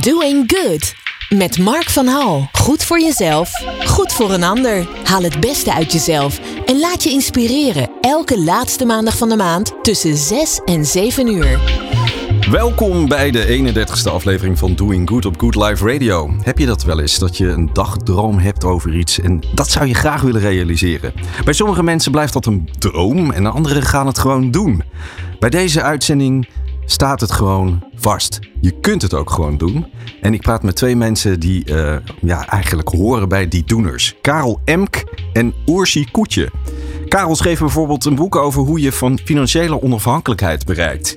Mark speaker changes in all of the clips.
Speaker 1: Doing Good. Met Mark van Hal. Goed voor jezelf, goed voor een ander. Haal het beste uit jezelf en laat je inspireren. Elke laatste maandag van de maand tussen 6 en 7 uur.
Speaker 2: Welkom bij de 31ste aflevering van Doing Good op Good Life Radio. Heb je dat wel eens, dat je een dagdroom hebt over iets en dat zou je graag willen realiseren? Bij sommige mensen blijft dat een droom en anderen gaan het gewoon doen. Bij deze uitzending staat het gewoon vast. Je kunt het ook gewoon doen. En ik praat met twee mensen die uh, ja, eigenlijk horen bij die doeners. Karel Emk en Oersi Koetje. Karel schreef bijvoorbeeld een boek over hoe je van financiële onafhankelijkheid bereikt.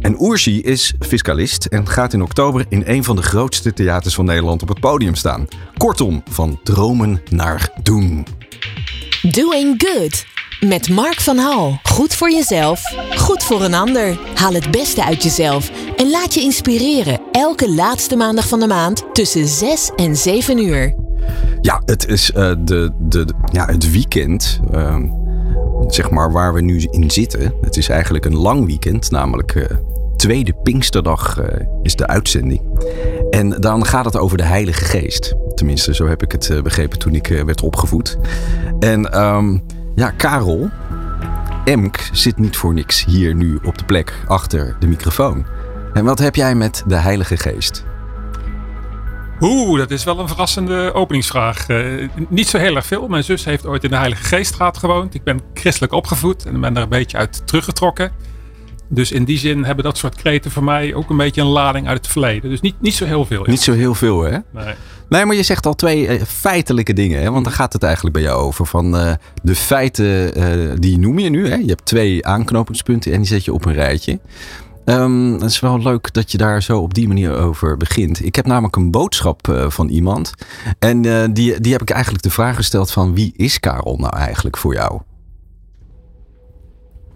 Speaker 2: En Oersi is fiscalist en gaat in oktober in een van de grootste theaters van Nederland op het podium staan. Kortom, van dromen naar doen.
Speaker 1: Doing Good. Met Mark van Hal. Goed voor jezelf, goed voor een ander. Haal het beste uit jezelf en laat je inspireren. Elke laatste maandag van de maand tussen 6 en 7 uur.
Speaker 2: Ja, het is uh, de, de, ja, het weekend. Uh, zeg maar waar we nu in zitten. Het is eigenlijk een lang weekend, namelijk uh, tweede Pinksterdag is de uitzending. En dan gaat het over de Heilige Geest. Tenminste, zo heb ik het begrepen toen ik werd opgevoed. En um, ja, Karel, Emk zit niet voor niks hier nu op de plek achter de microfoon. En wat heb jij met de Heilige Geest?
Speaker 3: Oeh, dat is wel een verrassende openingsvraag. Uh, niet zo heel erg veel. Mijn zus heeft ooit in de Heilige Geeststraat gewoond. Ik ben christelijk opgevoed en ben daar een beetje uit teruggetrokken. Dus in die zin hebben dat soort kreten voor mij ook een beetje een lading uit het verleden. Dus niet, niet zo heel veel.
Speaker 2: Niet zo heel veel, hè? Nee. Nee, maar je zegt al twee uh, feitelijke dingen. Hè? Want daar gaat het eigenlijk bij jou over. Van uh, de feiten, uh, die noem je nu. Hè? Je hebt twee aanknopingspunten en die zet je op een rijtje. Um, het is wel leuk dat je daar zo op die manier over begint. Ik heb namelijk een boodschap van iemand. En die, die heb ik eigenlijk de vraag gesteld van wie is Karel nou eigenlijk voor jou?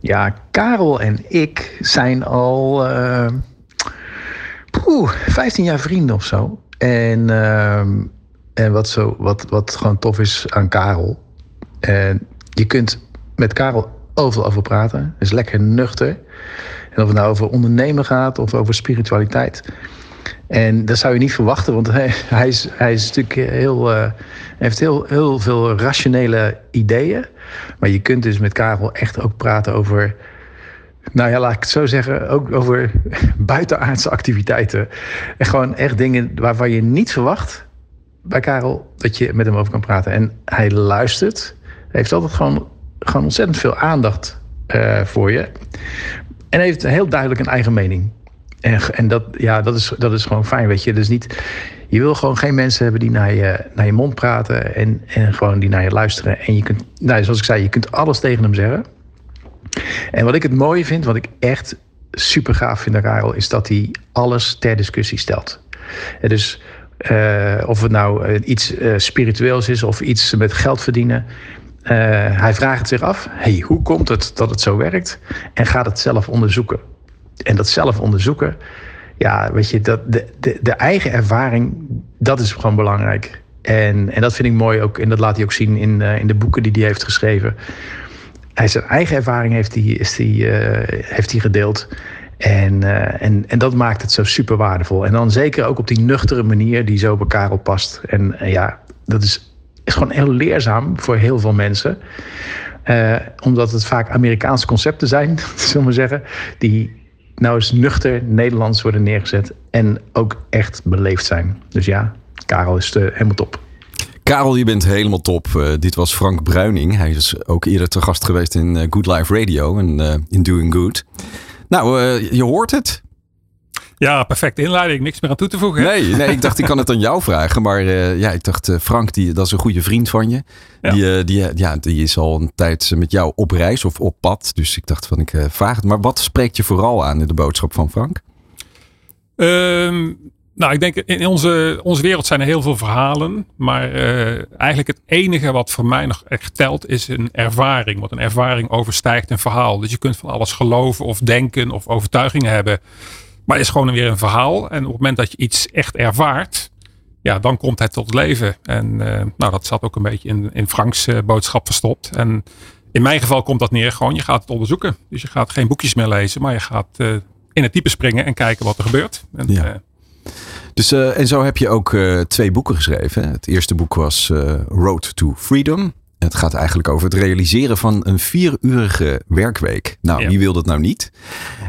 Speaker 4: Ja, Karel en ik zijn al uh, poeh, 15 jaar vrienden of zo. En, uh, en wat, zo, wat, wat gewoon tof is aan Karel. En je kunt met Karel overal over praten. Hij is lekker nuchter. En of het nou over ondernemen gaat of over spiritualiteit. En dat zou je niet verwachten, want hij, hij, is, hij is natuurlijk heel, uh, heeft heel, heel veel rationele ideeën. Maar je kunt dus met Karel echt ook praten over. Nou ja, laat ik het zo zeggen, ook over buitenaardse activiteiten. En gewoon echt dingen waarvan je niet verwacht bij Karel dat je met hem over kan praten. En hij luistert. Heeft altijd gewoon, gewoon ontzettend veel aandacht uh, voor je. En heeft heel duidelijk een eigen mening. En, en dat, ja, dat, is, dat is gewoon fijn, weet je. Dus niet, je wil gewoon geen mensen hebben die naar je, naar je mond praten en, en gewoon die naar je luisteren. En je kunt, nou, zoals ik zei, je kunt alles tegen hem zeggen. En wat ik het mooie vind, wat ik echt super gaaf vind aan Karel, is dat hij alles ter discussie stelt. Dus of het nou uh, iets uh, spiritueels is of iets met geld verdienen. hij vraagt het zich af: hey, hoe komt het dat het zo werkt? En gaat het zelf onderzoeken. En dat zelf onderzoeken, ja, weet je, dat, de, de, de eigen ervaring, dat is gewoon belangrijk. En, en dat vind ik mooi ook, en dat laat hij ook zien in, in de boeken die hij heeft geschreven. Hij zijn eigen ervaring heeft hij, is hij, uh, heeft hij gedeeld. En, uh, en, en dat maakt het zo super waardevol. En dan zeker ook op die nuchtere manier die zo bij Karel past. En ja, dat is, is gewoon heel leerzaam voor heel veel mensen. omdat het vaak Amerikaanse concepten zijn, zullen we zeggen, die nou eens nuchter Nederlands worden neergezet en ook echt beleefd zijn. Dus ja, Karel is helemaal top.
Speaker 2: Karel, je bent helemaal top. Uh, dit was Frank Bruining. Hij is ook eerder te gast geweest in uh, Good Life Radio en in Doing Good. Nou, je hoort het.
Speaker 3: Ja, perfecte inleiding. Niks meer aan toe te voegen.
Speaker 2: Nee, nee ik dacht ik kan het aan jou vragen. Maar ja, ik dacht Frank, die, dat is een goede vriend van je. Ja. Die, die, ja, die is al een tijd met jou op reis of op pad. Dus ik dacht van ik vraag het. Maar wat spreekt je vooral aan in de boodschap van Frank?
Speaker 3: Um, nou, ik denk in onze, onze wereld zijn er heel veel verhalen. Maar eigenlijk het enige wat voor mij nog echt telt is een ervaring. Want een ervaring overstijgt een verhaal. Dus je kunt van alles geloven of denken of overtuigingen hebben. Maar het is gewoon weer een verhaal. En op het moment dat je iets echt ervaart, ja, dan komt het tot leven. En uh, nou, dat zat ook een beetje in, in Franks uh, boodschap verstopt. En in mijn geval komt dat neer gewoon, je gaat het onderzoeken. Dus je gaat geen boekjes meer lezen, maar je gaat in het type springen en kijken wat er gebeurt. En,
Speaker 2: ja. Dus, uh, en zo heb je ook uh, twee boeken geschreven. Het eerste boek was uh, Road to Freedom. Het gaat eigenlijk over het realiseren van een vierurige werkweek. Nou, ja. wie wil dat nou niet?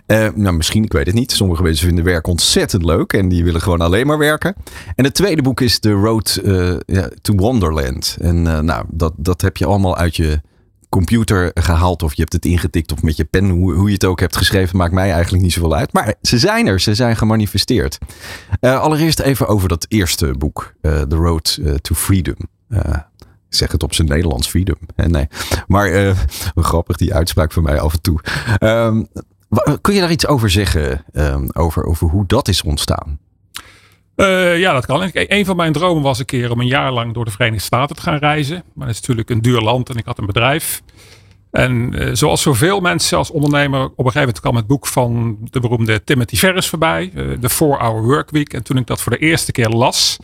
Speaker 2: Uh, nou, misschien, ik weet het niet. Sommige mensen vinden werk ontzettend leuk en die willen gewoon alleen maar werken. En het tweede boek is The Road uh, to Wonderland. En uh, nou, dat, dat heb je allemaal uit je computer gehaald of je hebt het ingetikt of met je pen, hoe, hoe je het ook hebt geschreven, maakt mij eigenlijk niet zoveel uit. Maar ze zijn er, ze zijn gemanifesteerd. allereerst even over dat eerste boek, The Road to Freedom. Ik zeg het op zijn Nederlands, freedom. Nee. Maar uh, grappig, die uitspraak van mij af en toe. Um, kun je daar iets over zeggen? Um, over, over hoe dat is ontstaan?
Speaker 3: Uh, ja, dat kan. Een van mijn dromen was een keer om een jaar lang door de Verenigde Staten te gaan reizen. Maar het is natuurlijk een duur land en ik had een bedrijf. En uh, zoals zoveel mensen als ondernemer, op een gegeven moment kwam het boek van de beroemde Timothy Ferris voorbij. De 4-Hour Workweek. En toen ik dat voor de eerste keer las,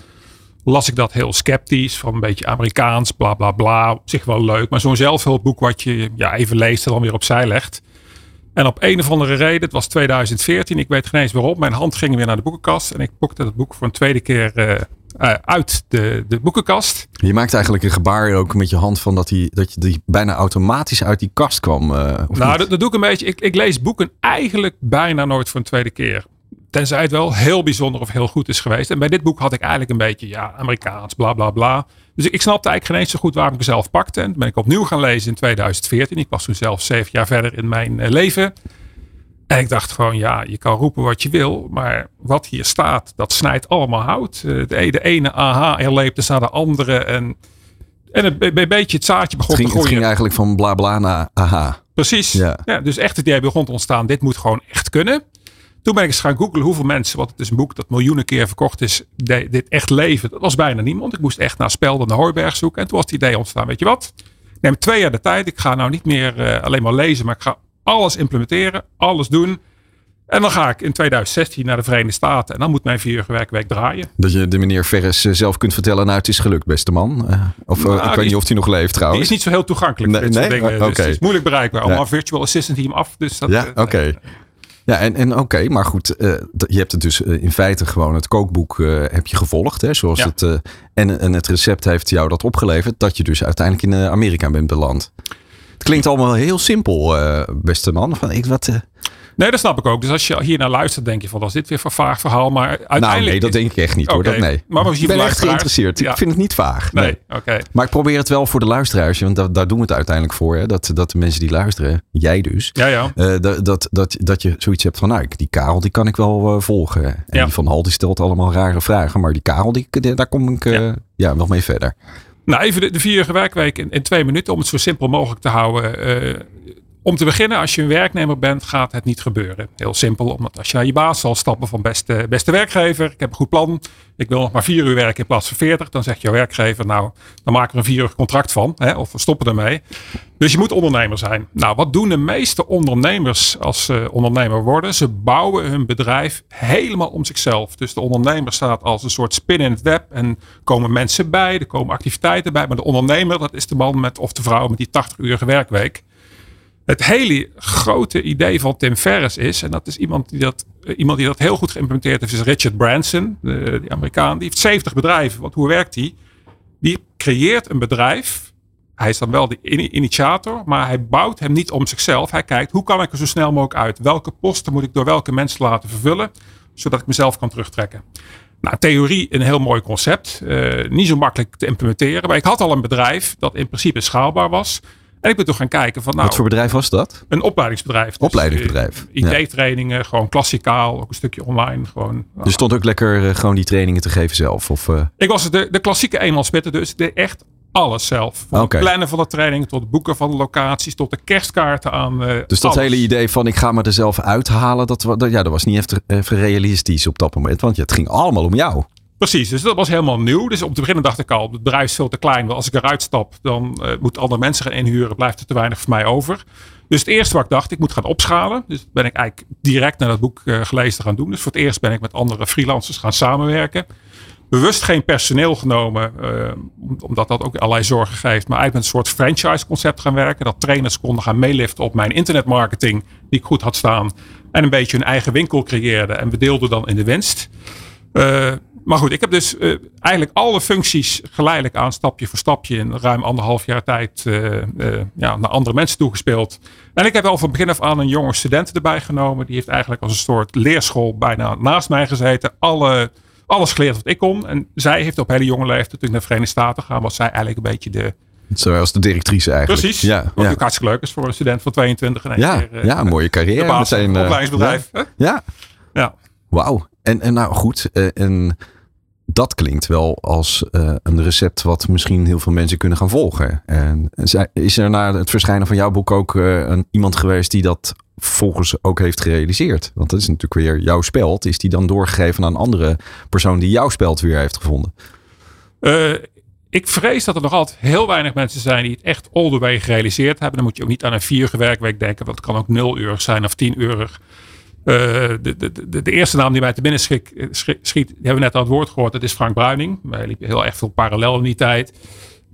Speaker 3: las ik dat heel sceptisch. Van een beetje Amerikaans, bla bla bla. Op zich wel leuk. Maar zo'n zelfhulpboek wat je ja, even leest en dan weer opzij legt. En op een of andere reden, het was 2014, ik weet geen eens waarom. Mijn hand ging weer naar de boekenkast. En ik pakte het boek voor een tweede keer uh, uh, uit de, de boekenkast.
Speaker 2: Je maakt eigenlijk een gebaar ook met je hand van dat, die, dat je die bijna automatisch uit die kast kwam. Uh,
Speaker 3: nou, dat, dat, doe ik een beetje. Ik, ik lees boeken eigenlijk bijna nooit voor een tweede keer. Tenzij het wel heel bijzonder of heel goed is geweest. En bij dit boek had ik eigenlijk een beetje, ja, Amerikaans, bla bla bla. Dus ik, ik snapte eigenlijk geen eens zo goed waarom ik mezelf pakte. En toen ben ik opnieuw gaan lezen in 2014. Ik was toen zelf zeven jaar verder in mijn uh, leven. En ik dacht gewoon, ja, je kan roepen wat je wil. Maar wat hier staat, dat snijdt allemaal hout. Uh, de, de, ene aha erleepte naar de andere. En, en het, een beetje het zaadje begon
Speaker 2: het ging,
Speaker 3: te groeien.
Speaker 2: Het ging eigenlijk van bla bla naar aha.
Speaker 3: Precies. Ja. ja. dus echt het idee begon te ontstaan. Dit moet gewoon echt kunnen. Toen ben ik eens gaan googlen hoeveel mensen, want het is een boek dat miljoenen keer verkocht is, dit echt leven. Dat was bijna niemand. Ik moest echt naar Spelden en Hooiberg zoeken. En toen was het idee ontstaan, weet je wat? Ik neem twee jaar de tijd. Ik ga nou niet meer uh, alleen maar lezen, maar ik ga alles implementeren, alles doen. En dan ga ik in 2016 naar de Verenigde Staten. En dan moet mijn vier werkweek draaien.
Speaker 2: Dat je de meneer Ferris eh, zelf kunt vertellen, nou het is gelukt beste man. Uh, of nou, ik weet niet of hij nog leeft trouwens.
Speaker 3: Die is niet zo heel toegankelijk nee, nee? dingen. Okay. Dus het is moeilijk bereikbaar. Allemaal virtual assistant team af. Dus dat,
Speaker 2: ja, oké. Okay. Ja, en, en oké, maar goed, uh, je hebt het dus in feite gewoon het kookboek uh, heb je gevolgd, hè, zoals ja. het uh, en, en het recept heeft jou dat opgeleverd, dat je dus uiteindelijk in Amerika bent beland. Het klinkt allemaal heel simpel, beste man. Van ik wat.
Speaker 3: Nee, dat snap ik ook. Dus als je hier naar luistert, denk je van, was dit weer een vaag verhaal? Maar uiteindelijk...
Speaker 2: Nou, nee, dat denk ik echt niet hoor. Okay. Dat, nee.
Speaker 3: Maar
Speaker 2: ik ben echt geïnteresseerd. Ja. Ik vind het niet vaag.
Speaker 3: Nee, nee. oké. Okay.
Speaker 2: Maar ik probeer het wel voor de luisteraars, want daar, daar doen we het uiteindelijk voor. Hè? Dat, dat de mensen die luisteren, jij dus,
Speaker 3: ja, ja.
Speaker 2: Uh, dat, dat, dat, dat je zoiets hebt van, nou, die Karel, die kan ik wel uh, volgen. En ja. die Van Hal, die stelt allemaal rare vragen. Maar die Karel, die, daar kom ik uh, ja. wel mee verder.
Speaker 3: Nou, even de, de vier werkweek in, in, twee minuten om het zo simpel mogelijk te houden. Om te beginnen, als je een werknemer bent, gaat het niet gebeuren. Heel simpel, omdat als je naar je baas zal stappen van beste, beste werkgever, ik heb een goed plan, ik wil nog maar vier uur werken in plaats van veertig, dan zegt jouw werkgever, nou, dan maken we een vier uur contract van, hè, of we stoppen ermee. Dus je moet ondernemer zijn. Nou, wat doen de meeste ondernemers als ze ondernemer worden? Ze bouwen hun bedrijf helemaal om zichzelf. Dus de ondernemer staat als een soort spin in het web en komen mensen bij, er komen activiteiten bij, maar de ondernemer, dat is de man met of de vrouw met die 80 uur werkweek. Het hele grote idee van Tim Ferriss is, en dat is iemand die dat, eh, iemand die dat heel goed geïmplementeerd heeft, is Richard Branson, de, Amerikaan. Die heeft 70 bedrijven. Want hoe werkt die? Die creëert een bedrijf. Hij is dan wel de initiator, maar hij bouwt hem niet om zichzelf. Hij kijkt hoe kan ik er zo snel mogelijk uit? Welke posten moet ik door welke mensen laten vervullen, zodat ik mezelf kan terugtrekken? Nou, theorie een heel mooi concept. Uh, niet zo makkelijk te implementeren. Maar ik had al een bedrijf dat in principe schaalbaar was. En ik ben toch gaan kijken van nou.
Speaker 2: Wat voor bedrijf was dat?
Speaker 3: Een opleidingsbedrijf. Dus
Speaker 2: opleidingsbedrijf.
Speaker 3: IT-trainingen, ja. gewoon klassikaal, ook een stukje online. Gewoon,
Speaker 2: dus stond ook lekker uh, gewoon die trainingen te geven zelf? Of, uh...
Speaker 3: Ik was de, de klassieke eenmanspetter, dus ik deed echt alles zelf. Van okay. plannen van de training tot boeken van de locaties, tot de kerstkaarten aan. Uh,
Speaker 2: dus dat
Speaker 3: alles.
Speaker 2: hele idee van ik ga me er zelf uithalen, dat, dat, ja, dat was niet even, realistisch op dat moment. Want ja, het ging allemaal om jou.
Speaker 3: Precies, dus dat was helemaal nieuw. Dus om te beginnen dacht ik al, het bedrijf is veel te klein. Want als ik eruit stap, dan uh, moeten andere mensen gaan inhuren. Blijft er te weinig voor mij over. Dus het eerste wat ik dacht, ik moet gaan opschalen. Dus ben ik eigenlijk direct naar dat boek uh, gelezen gaan doen. Dus voor het eerst ben ik met andere freelancers gaan samenwerken. Bewust geen personeel genomen, uh, omdat dat ook allerlei zorgen geeft. Maar eigenlijk met een soort franchise concept gaan werken. Dat trainers konden gaan meeliften op mijn internetmarketing, die ik goed had staan. En een beetje hun eigen winkel creëerden. En we deelden dan in de winst. Maar goed, ik heb dus eigenlijk alle functies geleidelijk aan stapje voor stapje in ruim anderhalf jaar tijd ja, naar andere mensen toegespeeld. En ik heb al van begin af aan een jonge student erbij genomen. Die heeft eigenlijk als een soort leerschool bijna naast mij gezeten. Alle alles geleerd wat ik kon. En zij heeft op hele jonge leeftijd natuurlijk naar de Verenigde Staten gaan. Was zij eigenlijk een beetje de...
Speaker 2: Zoals de directrice eigenlijk.
Speaker 3: Precies. Ja, wat ja. ook hartstikke leuk is voor een student van 22. En
Speaker 2: ja, keer, ja, een mooie carrière.
Speaker 3: Meteen, uh, opleidingsbedrijf.
Speaker 2: Ja. ja. ja. Wauw. En, en nou goed. Uh, en dat klinkt wel als uh, een recept wat misschien heel veel mensen kunnen gaan volgen. En is er na het verschijnen van jouw boek ook een, iemand geweest die dat volgens ook heeft gerealiseerd. Want dat is natuurlijk weer jouw speld. Is die dan doorgegeven aan een andere persoon die jouw speld weer heeft gevonden?
Speaker 3: Uh, ik vrees dat er nog altijd heel weinig mensen zijn die het echt all the way gerealiseerd hebben. Dan moet je ook niet aan een vierige werkweek denken. Het kan ook nul uur zijn of tien uur. Uh, de, de, de, eerste naam die mij te binnen schiet, schiet, die hebben we net aan het woord gehoord. Dat is Frank Bruining. Wij liepen heel erg veel parallel in die tijd.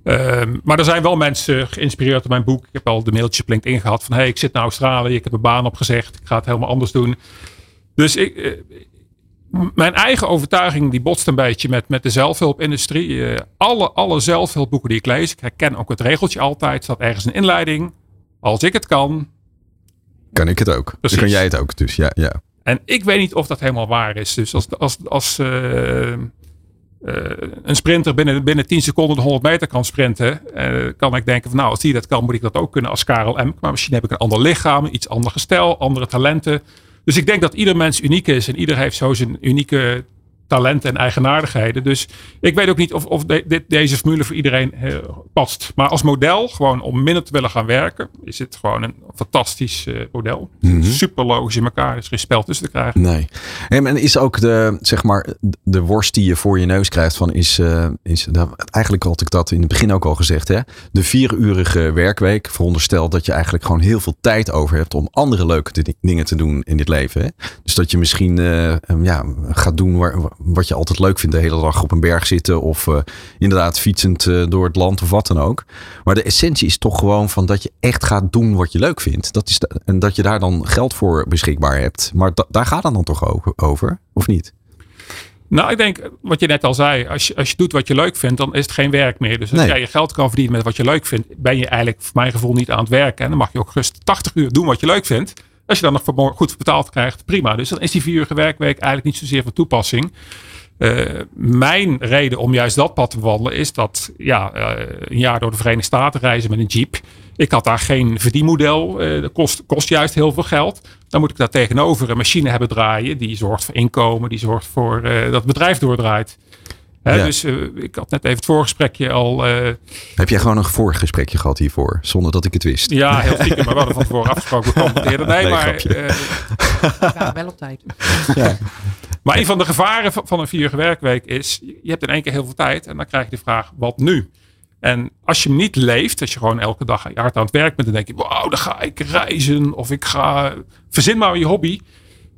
Speaker 3: Ehm, maar er zijn wel mensen geïnspireerd door mijn boek. Ik heb al de mailtje op LinkedIn gehad van hey, ik zit naar Australië, ik heb een baan opgezegd, ik ga het helemaal anders doen. Dus ik, eh, mijn eigen overtuiging die botst een beetje met, met de zelfhulpindustrie. Alle, alle zelfhulpboeken die ik lees, ik herken ook het regeltje altijd, staat ergens een inleiding. Als ik het kan.
Speaker 2: Kan ik het ook. Dan kan jij het ook. Dus ja, ja.
Speaker 3: En ik weet niet of dat helemaal waar is. Dus als, als, als uh, uh, een sprinter binnen, binnen 10 seconden de 100 meter kan sprinten, uh, kan ik denken van nou, als die dat kan, moet ik dat ook kunnen als Karel M. Maar misschien heb ik een ander lichaam, iets ander gestel, andere talenten. Dus ik denk dat ieder mens uniek is en ieder heeft zo zijn unieke talenten en eigenaardigheden. Dus ik weet ook niet of, of dit, deze formule voor iedereen uh, past. Maar als model, gewoon om minder te willen gaan werken, is het gewoon een fantastisch uh, model. Mm -hmm. Super logisch in elkaar, is geen spel tussen te krijgen.
Speaker 2: Nee. En is ook de, zeg maar, de worst die je voor je neus krijgt van is, uh, is eigenlijk had ik dat in het begin ook al gezegd, hè? de vierurige werkweek veronderstelt dat je eigenlijk gewoon heel veel tijd over hebt om andere leuke dingen te doen in dit leven. Hè? Dus dat je misschien ja, gaat doen waar, wat je altijd leuk vindt, de hele dag op een berg zitten of uh, inderdaad fietsend uh, door het land of wat dan ook. Maar de essentie is toch gewoon van dat je echt gaat doen wat je leuk vindt. Dat is de, en dat je daar dan geld voor beschikbaar hebt. Maar da, daar gaat het dan toch over, of niet?
Speaker 3: Nou, ik denk wat je net al zei. Als je, als je doet wat je leuk vindt, dan is het geen werk meer. Dus als nee. jij je geld kan verdienen met wat je leuk vindt, ben je eigenlijk voor mijn gevoel niet aan het werken. En dan mag je ook gerust 80 uur doen wat je leuk vindt. Als je dan nog goed betaald krijgt, prima. Dus dan is die vier werkweek eigenlijk niet zozeer van toepassing. Uh, mijn reden om juist dat pad te wandelen is dat ja, uh, een jaar door de Verenigde Staten reizen met een jeep. Ik had daar geen verdienmodel. Uh, dat kost, kost juist heel veel geld. Dan moet ik daar tegenover een machine hebben draaien. Die zorgt voor inkomen. Die zorgt voor dat het bedrijf doordraait. Hè, ja. Dus uh, ik had net even het voorgesprekje al. Uh,
Speaker 2: Heb jij gewoon een voorgesprekje gehad hiervoor, zonder dat ik het wist?
Speaker 3: Ja, heel stiekem, maar we hadden van tevoren afgesproken. Nee, nee, maar. Uh,
Speaker 5: ja, wel op tijd.
Speaker 3: Ja. Maar een van de gevaren van een vierige werkweek is: je hebt in één keer heel veel tijd en dan krijg je de vraag: wat nu? En als je hem niet leeft, als je gewoon elke dag hard aan het werk bent, dan denk je: wauw, dan ga ik reizen of ik ga. Verzin maar je hobby.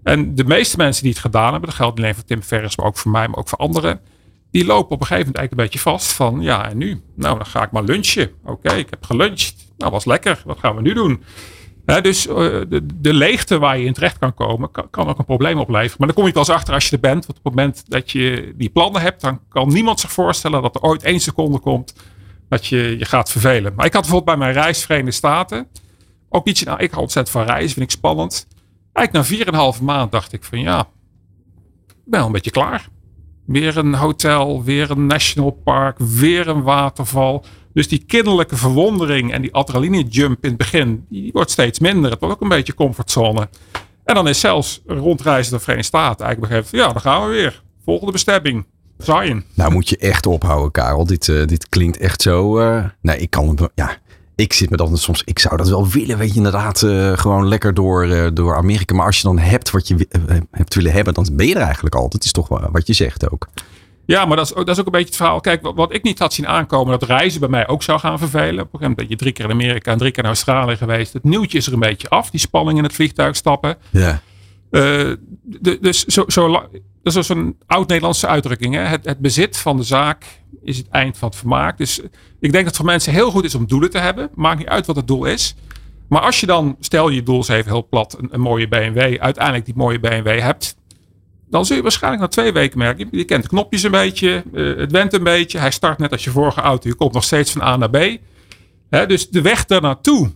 Speaker 3: En de meeste mensen die het gedaan hebben, dat geldt niet alleen voor Tim Ferriss, maar ook voor mij, maar ook voor anderen die lopen op een gegeven moment eigenlijk een beetje vast van ja en nu? Nou dan ga ik maar lunchen. Oké, ik heb geluncht. Nou was lekker. Wat gaan we nu doen? dus uh, de, leegte waar je in terecht kan komen, kan, ook een probleem opleveren. Maar dan kom je pas achter als je er bent. Want op het moment dat je die plannen hebt, dan kan niemand zich voorstellen dat er ooit één seconde komt dat je je gaat vervelen. Maar ik had bijvoorbeeld bij mijn reis Verenigde Staten ook iets. Nou, ik hou ontzettend van reizen, vind ik spannend. Eigenlijk na 4,5 maand dacht ik van ja, ben al een beetje klaar. Weer een hotel, weer een national park, weer een waterval. Dus die kinderlijke verwondering en die adrenaline jump in het begin, die wordt steeds minder. Het wordt ook een beetje comfortzone. En dan is zelfs rondreizen door de Verenigde Staten eigenlijk begrepen, ja, dan gaan we weer. Volgende bestemming. Zion.
Speaker 2: Nou moet je echt ophouden, Karel. Dit, uh, dit klinkt echt zo. Uh, nee, ik kan het. Ja, ik zit me dan soms, ik zou dat wel willen, weet je, inderdaad, uh, gewoon lekker door, uh, door Amerika. Maar als je dan hebt wat je uh, hebt willen hebben, dan ben je er eigenlijk al. Dat is toch wat je zegt ook.
Speaker 3: Ja, maar dat is, dat is ook een beetje het verhaal. Kijk, wat, wat, ik niet had zien aankomen, dat reizen bij mij ook zou gaan vervelen. Op een gegeven moment ben je drie keer in Amerika en drie keer in Australië geweest. Het nieuwtje is er een beetje af, die spanning in het vliegtuig stappen.
Speaker 2: Ja.
Speaker 3: De, dus zo, zo, dat is een oud-Nederlandse uitdrukking. Hè? Het, bezit van de zaak is het eind van het vermaak. Dus ik denk dat het voor mensen heel goed is om doelen te hebben. Maakt niet uit wat het doel is. Maar als je dan, stel je doel is even heel plat, een, mooie BMW, uiteindelijk die mooie BMW hebt. dan zul je waarschijnlijk na twee weken merken, je, kent de knopjes een beetje, uh, het went een beetje. Hij start net als je vorige auto, je komt nog steeds van A naar B. Hè, dus de weg daar naartoe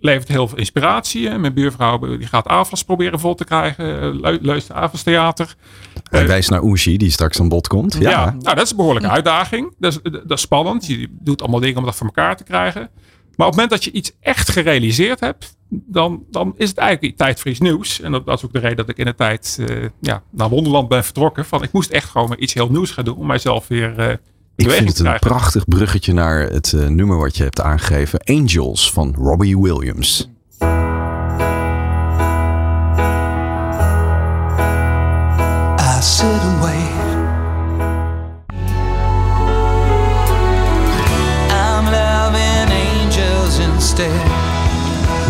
Speaker 3: levert heel veel inspiratie. Mijn buurvrouw die gaat AFAS proberen vol te krijgen. Luister AFAS Theater.
Speaker 2: Hij wijst naar Oeshi die straks aan bod komt. Ja,
Speaker 3: ja nou, dat is een behoorlijke uitdaging. Dat is, dat is spannend. Je doet allemaal dingen om dat voor elkaar te krijgen. Maar op het moment dat je iets echt gerealiseerd hebt, dan, dan is het eigenlijk tijd voor iets nieuws. En dat, dat is ook de reden dat ik in de tijd uh, ja, naar Wonderland ben vertrokken. Van ik moest echt gewoon iets heel nieuws gaan doen om mijzelf weer uh,
Speaker 2: ik vind het een prachtig bruggetje naar het uh, nummer wat je hebt aangegeven. Angels van Robbie Williams.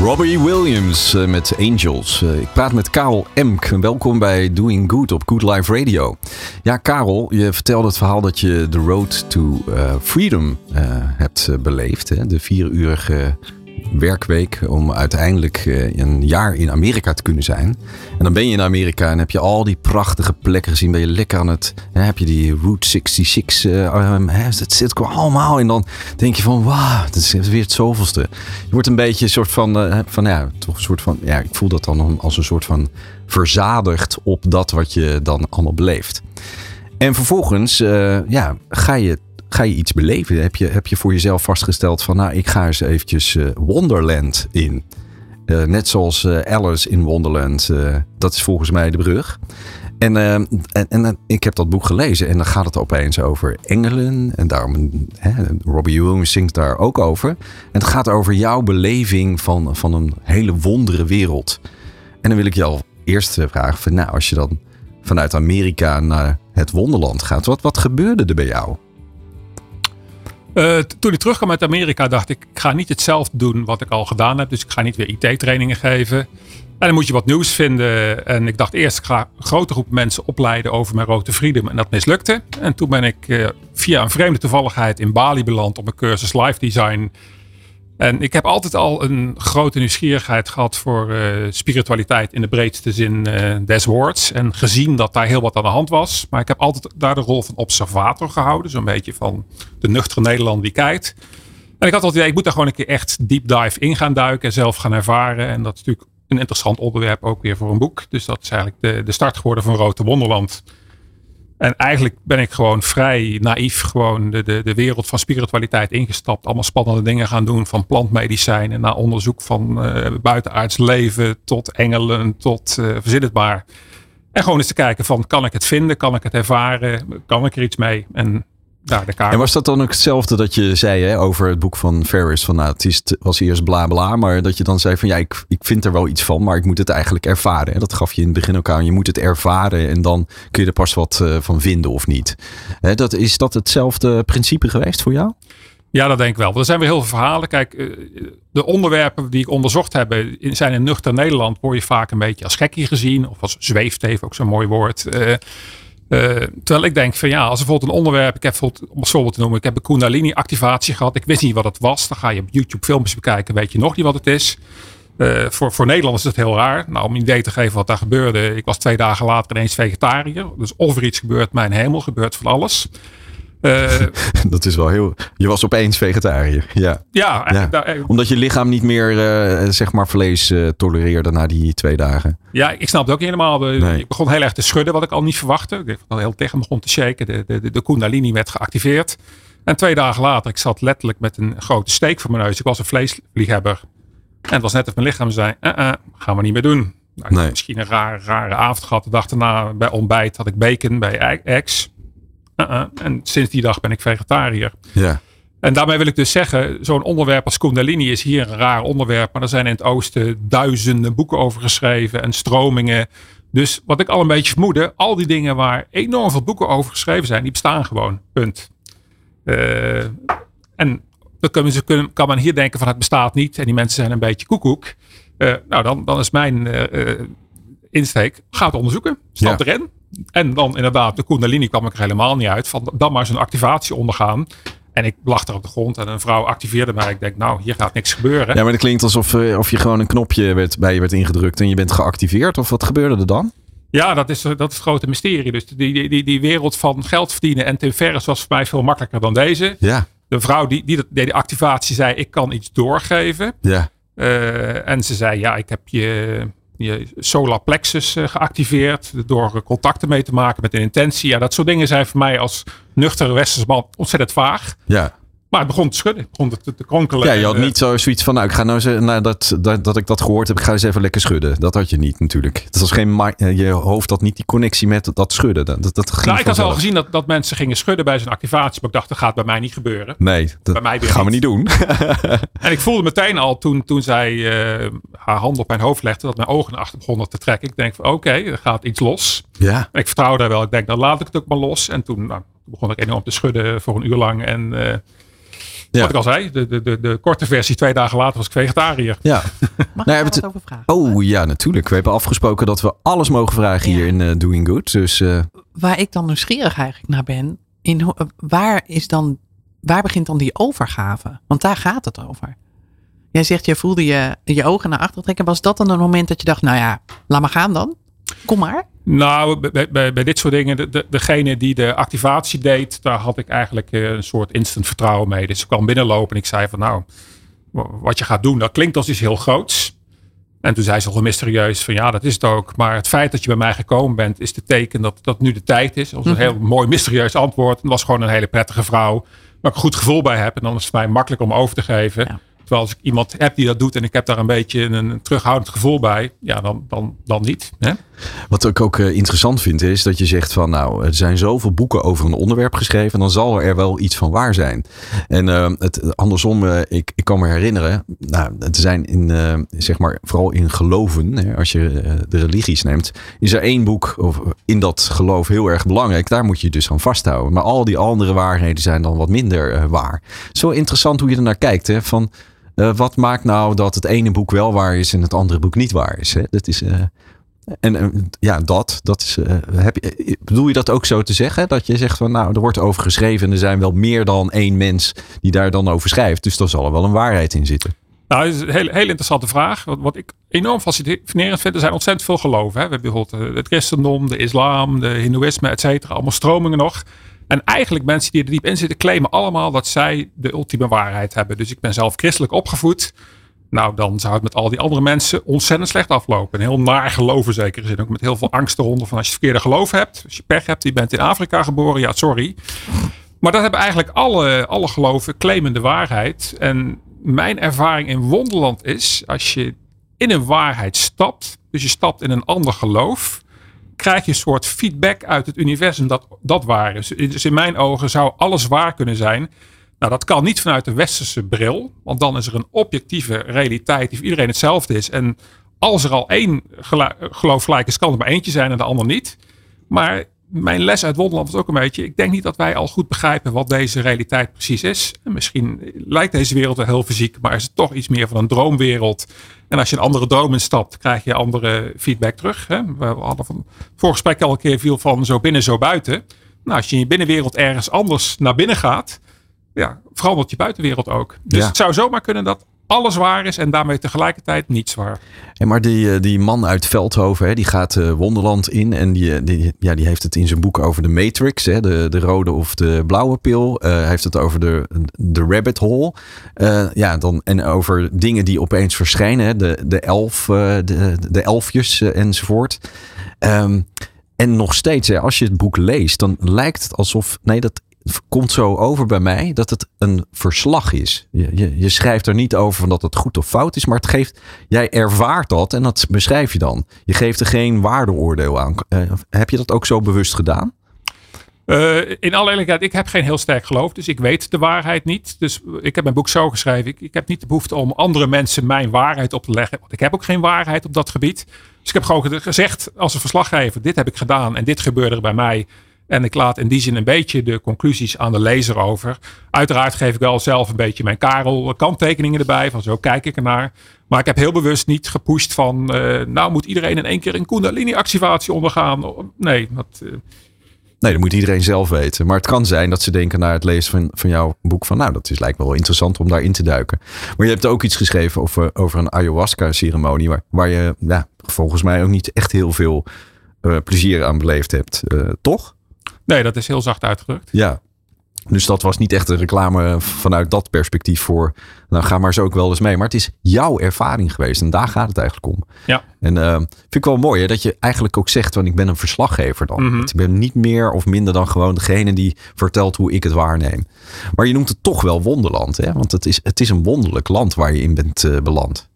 Speaker 2: Robbie Williams uh, met Angels. Uh, ik praat met Karel Emk. Welkom bij Doing Good op Good Life Radio. Ja, Karel, je vertelde het verhaal dat je de Road to uh, Freedom hebt beleefd. Hè? De vieruurige werkweek om uiteindelijk eh, een jaar in Amerika te kunnen zijn. En dan ben je in Amerika en heb je al die prachtige plekken gezien. Ben je lekker aan het. Hè, heb je die Route 66. Uh, um, dat zit allemaal. En dan denk je van wauw, dat is weer het zoveelste. Je wordt een beetje een soort van. Uh, van ja, toch een soort van. Ja, ik voel dat dan als een soort van verzadigd op dat wat je dan allemaal beleeft. En vervolgens ja, ga je ga je iets beleven? Heb je, heb je voor jezelf vastgesteld van nou, ik ga eens eventjes uh, Wonderland in. Uh, net zoals uh, Alice in Wonderland. dat is volgens mij de brug. En, en, en, ik heb dat boek gelezen en dan gaat het opeens over engelen. En daarom, hè, Robbie Williams zingt daar ook over. En het gaat over jouw beleving van, van een hele wondere wereld. En dan wil ik je al eerst vragen van nou, als je dan vanuit Amerika naar het wonderland gaat. Wat, wat gebeurde er bij jou?
Speaker 3: Uh, toen ik terugkwam uit Amerika dacht ik, ik ga niet hetzelfde doen wat ik al gedaan heb. Dus ik ga niet weer IT-trainingen geven. En dan moet je wat nieuws vinden. En ik dacht eerst, ik ga een grote groep mensen opleiden over mijn rode freedom. En dat mislukte. En toen ben ik uh, via een vreemde toevalligheid in Bali beland op een cursus live design. En ik heb altijd al een grote nieuwsgierigheid gehad voor uh, spiritualiteit in de breedste zin uh, des woords. En gezien dat daar heel wat aan de hand was. Maar ik heb altijd daar de rol van observator gehouden. Zo'n beetje van de nuchtere Nederland die kijkt. En ik had altijd idee, ik moet daar gewoon een keer echt deep dive in gaan duiken en zelf gaan ervaren. En dat is natuurlijk een interessant onderwerp ook weer voor een boek. Dus dat is eigenlijk de, de start geworden van Rode Wonderland. En eigenlijk ben ik gewoon vrij naïef gewoon de, de, de wereld van spiritualiteit ingestapt. Allemaal spannende dingen gaan doen. Van plantmedicijnen naar onderzoek van uh, buitenaards leven tot engelen tot uh, het maar. En gewoon eens te kijken van kan ik het vinden? Kan ik het ervaren? Kan ik er iets mee? En
Speaker 2: en was dat dan ook hetzelfde dat je zei hè, over het boek van Ferris? Van nou, het is, was eerst bla bla, maar dat je dan zei van ja, ik, ik vind er wel iets van, maar ik moet het eigenlijk ervaren. En dat gaf je in het begin ook aan. Je moet het ervaren en dan kun je er pas wat uh, van vinden of niet. Hè, dat, is dat hetzelfde principe geweest voor jou?
Speaker 3: Ja, dat denk ik wel. Er zijn weer heel veel verhalen. Kijk, eh, de onderwerpen die ik onderzocht heb, zijn in nuchter Nederland, word je vaak een beetje als gekkie gezien. Of als zweefteef, ook zo'n mooi woord. Uh, uh, terwijl ik denk van ja, als bijvoorbeeld een onderwerp, ik heb bijvoorbeeld, om voorbeeld te noemen, ik heb een Kundalini activatie gehad. Ik wist niet wat het was. Dan ga je op YouTube filmpjes bekijken, weet je nog niet wat het is. Uh, voor, voor Nederlanders is het heel raar. Nou, om een idee te geven wat daar gebeurde. Ik was twee dagen later ineens vegetariër. Dus of er iets gebeurt, mijn hemel, gebeurt van alles.
Speaker 2: Uh, dat is wel heel. Je was opeens vegetariër. Ja.
Speaker 3: Ja,
Speaker 2: ja. Daar, omdat je lichaam niet meer uh, zeg maar vlees uh, tolereerde na die twee dagen.
Speaker 3: Ja, ik snap het ook helemaal. Nee. Ik begon heel erg te schudden, wat ik al niet verwachtte. Ik al heel tegen begon te shaken. De, de, de Kundalini werd geactiveerd. En twee dagen later, ik zat letterlijk met een grote steek voor mijn neus. Ik was een vleesliefhebber. En het was net of mijn lichaam zei: gaan we niet meer doen. Nou, nee. Misschien een rare, rare avond gehad. De dag daarna bij ontbijt had ik bacon bij X. Uh-uh. En sinds die dag ben ik vegetariër.
Speaker 2: Ja.
Speaker 3: En daarmee wil ik dus zeggen, zo'n onderwerp als Kundalini is hier een raar onderwerp. Maar er zijn in het oosten duizenden boeken over geschreven en stromingen. Dus wat ik al een beetje vermoedde, al die dingen waar enorm veel boeken over geschreven zijn, die bestaan gewoon. Punt. Uh, en dan kunnen ze, kunnen, kan men hier denken van het bestaat niet en die mensen zijn een beetje koekoek. Uh, nou, dan, dan is mijn uh, insteek, ga het onderzoeken. Stap ja. erin. En dan inderdaad, de Kundalini kwam ik er helemaal niet uit. Van dan maar zo'n activatie ondergaan. En ik lag er op de grond en een vrouw activeerde mij. Ik denk, nou, hier gaat niks gebeuren.
Speaker 2: Ja, maar het klinkt alsof uh, of je gewoon een knopje werd, bij je werd ingedrukt en je bent geactiveerd. Of wat gebeurde er dan?
Speaker 3: Ja, dat is, dat is het grote mysterie. Dus die, die, die, die wereld van geld verdienen en Tim Ferriss was voor mij veel makkelijker dan deze.
Speaker 2: Ja,
Speaker 3: De vrouw die, die, dat- deed de activatie zei, ik kan iets doorgeven.
Speaker 2: ja.
Speaker 3: Eh, en ze zei, ja, ik heb je, je solar plexus eh, geactiveerd door contacten mee te maken met een intentie. Ja, dat soort dingen zijn voor mij als nuchtere westerse man ontzettend vaag.
Speaker 2: Ja.
Speaker 3: Maar het begon te schudden, het begon te, te kronkelen.
Speaker 2: ja, je had
Speaker 3: eh,
Speaker 2: niet zo zoiets van, nou, ik ga nou, eens, nadat dat, dat ik dat gehoord heb, ik ga eens even lekker schudden. Dat had je niet natuurlijk. Dat was geen, eh, je hoofd had niet die connectie met dat schudden. Dat, dat, dat ging
Speaker 3: Nou, ik had wel
Speaker 2: vanzelf.
Speaker 3: gezien dat, dat mensen gingen schudden bij zo'n activatie. Maar ik dacht, dat gaat bij mij niet gebeuren.
Speaker 2: Nee, dat
Speaker 3: Bij mij
Speaker 2: gaan we niet
Speaker 3: niet.
Speaker 2: doen.
Speaker 3: En ik voelde meteen al toen, toen zij eh, haar hand op mijn hoofd legde, dat mijn ogen achter begonnen te trekken. Ik denk van oké, er gaat iets los.
Speaker 2: ja,
Speaker 3: En ik vertrouw daar wel. Ik denk, dan laat ik het ook maar los. En toen, nou, begon ik enorm te schudden voor een uur lang. En eh,
Speaker 2: Ja.
Speaker 3: wat ik al zei, de, de, de, de korte versie, twee dagen later was ik vegetariër.
Speaker 2: ja.
Speaker 5: Mag
Speaker 2: Nou,
Speaker 5: ik
Speaker 2: het-
Speaker 5: daar wat over vragen?
Speaker 2: Oh ja, natuurlijk. We hebben afgesproken dat we alles mogen vragen hier in eh, Doing Good. Dus eh,
Speaker 5: Waar ik dan nieuwsgierig eigenlijk naar ben, in, ho- waar, is dan, waar begint dan die overgave? Want daar gaat het over. Jij zegt, je voelde je, je ogen naar achter trekken. Was dat dan een moment dat je dacht, nou ja, laat maar gaan dan? Kom maar.
Speaker 3: Nou, bij, bij, bij dit soort dingen, de, de- degene die de activatie deed, daar had ik eigenlijk eh, een soort instant vertrouwen mee. Dus ik kwam binnenlopen en ik zei van nou, wa- wat je gaat doen, dat klinkt als iets heel groots. En toen zei ze al mysterieus van ja, dat is het ook. Maar het feit dat je bij mij gekomen bent, is de teken dat, dat nu de tijd is. Dat was een heel mooi mysterieus antwoord. Het was gewoon een hele prettige vrouw, waar ik een goed gevoel bij heb. En dan is het voor mij makkelijk om over te geven.
Speaker 5: Ja.
Speaker 3: Terwijl als ik iemand heb die dat doet en ik heb daar een beetje een, terughoudend gevoel bij, ja, dan, dan, dan niet. Hè?
Speaker 2: wat ik ook eh, interessant vind is dat je zegt van nou, er zijn zoveel boeken over een onderwerp geschreven. Dan zal er wel iets van waar zijn. En eh, het, andersom, eh, ik, ik kan me herinneren, nou, het zijn in, eh, zeg maar, vooral in geloven, hè, als je de religies neemt, is er één boek of in dat geloof heel erg belangrijk. Daar moet je dus aan vasthouden. Maar al die andere waarheden zijn dan wat minder waar. Zo interessant hoe je er naar kijkt. Hè, van, eh, wat maakt nou dat het ene boek wel waar is en het andere boek niet waar is? Hè? Dat is. eh, en ja, dat, dat is. eh, heb je, bedoel je dat ook zo te zeggen? Dat je zegt van nou, er wordt over geschreven en er zijn wel meer dan één mens die daar dan over schrijft. Dus daar zal er wel een waarheid in zitten.
Speaker 3: Nou, dat is een hele, interessante vraag. Wat, wat ik enorm fascinerend vind, er zijn ontzettend veel geloven. Hè. We hebben bijvoorbeeld het christendom, de islam, de hindoeïsme, et cetera. Allemaal stromingen nog. En eigenlijk mensen die er diep in zitten, claimen allemaal dat zij de ultieme waarheid hebben. Dus ik ben zelf christelijk opgevoed. Nou, dan zou het met al die andere mensen ontzettend slecht aflopen. Een heel naar geloven zeker zin. Ook met heel veel angst eronder van als je het verkeerde geloof hebt. Als je pech hebt, je bent in Afrika geboren. Ja, sorry. Maar dat hebben eigenlijk alle, alle geloven claimen de waarheid. En mijn ervaring in Wonderland is, als je in een waarheid stapt, dus je stapt in een ander geloof, krijg je een soort feedback uit het universum dat dat waar is. Dus in mijn ogen zou alles waar kunnen zijn. Nou, dat kan niet vanuit de westerse bril, want dan is er een objectieve realiteit die voor iedereen hetzelfde is. En als er al één geloof gelijk is, kan er maar eentje zijn en de ander niet. Maar mijn les uit Wonderland was ook een beetje, ik denk niet dat wij al goed begrijpen wat deze realiteit precies is. En misschien lijkt deze wereld wel heel fysiek, maar is het toch iets meer van een droomwereld. En als je een andere droom instapt, krijg je andere feedback terug. Hè? We hadden van vorig gesprek al een keer viel van zo binnen, zo buiten. Nou, als je in je binnenwereld ergens anders naar binnen gaat, ja, verandert je buitenwereld ook. Dus
Speaker 2: Ja.
Speaker 3: het zou zomaar kunnen dat alles waar is en daarmee tegelijkertijd niets waar.
Speaker 2: Hey, maar die, eh, die man uit Veldhoven, hè, die gaat eh, Wonderland in. En die, eh, die, ja, die heeft het in zijn boek over de Matrix. Hè, de, de rode of de blauwe pil. Heeft het over de, de rabbit hole. Ja, dan, en over dingen die opeens verschijnen. De, de, elf, de, de elfjes enzovoort. Ehm, en nog steeds, hè, als je het boek leest, dan lijkt het alsof... Nee, dat komt zo over bij mij dat het een verslag is. Je, je, je schrijft er niet over van dat het goed of fout is, maar het geeft, jij ervaart dat en dat beschrijf je dan. Je geeft er geen waardeoordeel aan. Eh, heb je dat ook zo bewust gedaan?
Speaker 3: Eh, in alle eerlijkheid, ik heb geen heel sterk geloof, dus ik weet de waarheid niet. Dus ik heb mijn boek zo geschreven. Ik, ik heb niet de behoefte om andere mensen mijn waarheid op te leggen. Want ik heb ook geen waarheid op dat gebied. Dus ik heb gewoon gezegd als een verslaggever, dit heb ik gedaan en dit gebeurde er bij mij. En ik laat in die zin een beetje de conclusies aan de lezer over. Uiteraard geef ik wel zelf een beetje mijn Karel kanttekeningen erbij. Van zo kijk ik ernaar. Maar ik heb heel bewust niet gepusht van... eh, nou moet iedereen in één keer een Kundalini-activatie ondergaan. Nee, dat... eh,
Speaker 2: Nee, dat moet iedereen zelf weten. Maar het kan zijn dat ze denken na het lezen van, van jouw boek van... nou, dat is lijkt me wel interessant om daarin te duiken. Maar je hebt ook iets geschreven over, over een ayahuasca-ceremonie... Waar, waar je ja, volgens mij ook niet echt heel veel eh, plezier aan beleefd hebt, eh, toch?
Speaker 3: Nee, dat is heel zacht uitgedrukt.
Speaker 2: Ja. Dus dat was niet echt een reclame vanuit dat perspectief voor. Nou, ga maar zo ook wel eens mee. Maar het is jouw ervaring geweest. En daar gaat het eigenlijk om.
Speaker 3: Ja.
Speaker 2: En uh, vind ik wel mooi hè, dat je eigenlijk ook zegt: want ik ben een verslaggever dan.
Speaker 3: Mhm.
Speaker 2: Ik ben niet meer of minder dan gewoon degene die vertelt hoe ik het waarneem. Maar je noemt het toch wel wonderland. Hè? Want het is, het is een wonderlijk land waar je in bent uh, beland.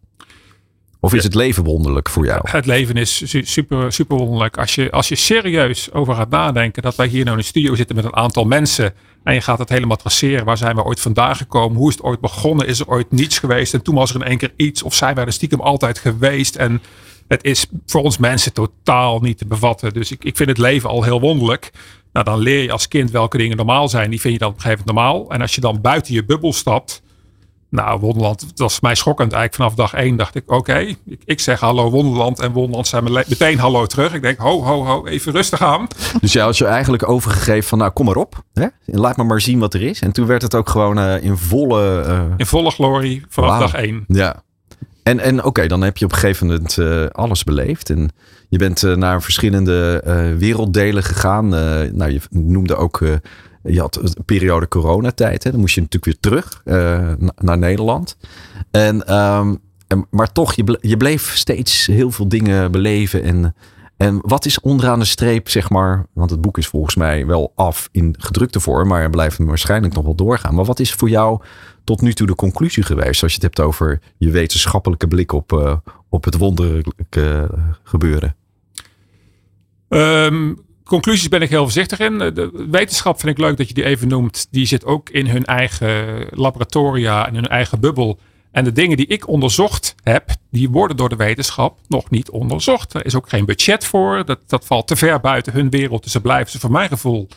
Speaker 2: Of is het leven wonderlijk voor jou?
Speaker 3: Het leven is su super, super wonderlijk. Als je, als je serieus over gaat nadenken dat wij hier nou in de studio zitten met een aantal mensen. En je gaat het helemaal traceren. Waar zijn we ooit vandaan gekomen? Hoe is het ooit begonnen? Is er ooit niets geweest? En toen was er in één keer iets. Of zijn wij er stiekem altijd geweest? En het is voor ons mensen totaal niet te bevatten. Dus ik, ik vind het leven al heel wonderlijk. Nou, dan leer je als kind welke dingen normaal zijn. Die vind je dan op een gegeven moment normaal. En als je dan buiten je bubbel stapt. Nou, Wonderland, dat was mij schokkend. Eigenlijk vanaf dag één dacht ik, oké, okay, ik, ik, zeg hallo Wonderland. En Wonderland zei me meteen hallo terug. Ik denk, ho, ho, ho, even rustig aan.
Speaker 2: Dus jij had je eigenlijk overgegeven van, nou, kom maar op. Hè? Laat me maar zien wat er is. En toen werd het ook gewoon uh, in volle... Uh...
Speaker 3: In volle glorie vanaf wow. dag één.
Speaker 2: Ja. En, en oké, okay, dan heb je op een gegeven moment uh, alles beleefd. En je bent naar verschillende werelddelen gegaan. nou, je noemde ook je had een periode coronatijd. Hè? Dan moest je natuurlijk weer terug uh, naar Nederland. En, um, en, maar toch, je, je bleef steeds heel veel dingen beleven. En, en wat is onderaan de streep, zeg maar. Want het boek is volgens mij wel af in gedrukte vorm. Maar blijft waarschijnlijk nog wel doorgaan. Maar wat is voor jou tot nu toe de conclusie geweest? Als je het hebt over je wetenschappelijke blik op, uh, op het wonderlijke gebeuren.
Speaker 3: Um, conclusies ben ik heel voorzichtig in. De wetenschap vind ik leuk dat je die even noemt. Die zit ook in hun eigen laboratoria en hun eigen bubbel. En de dingen die ik onderzocht heb, die worden door de wetenschap nog niet onderzocht. Er is ook geen budget voor. Dat, dat valt te ver buiten hun wereld. Dus ze blijven ze voor mijn gevoel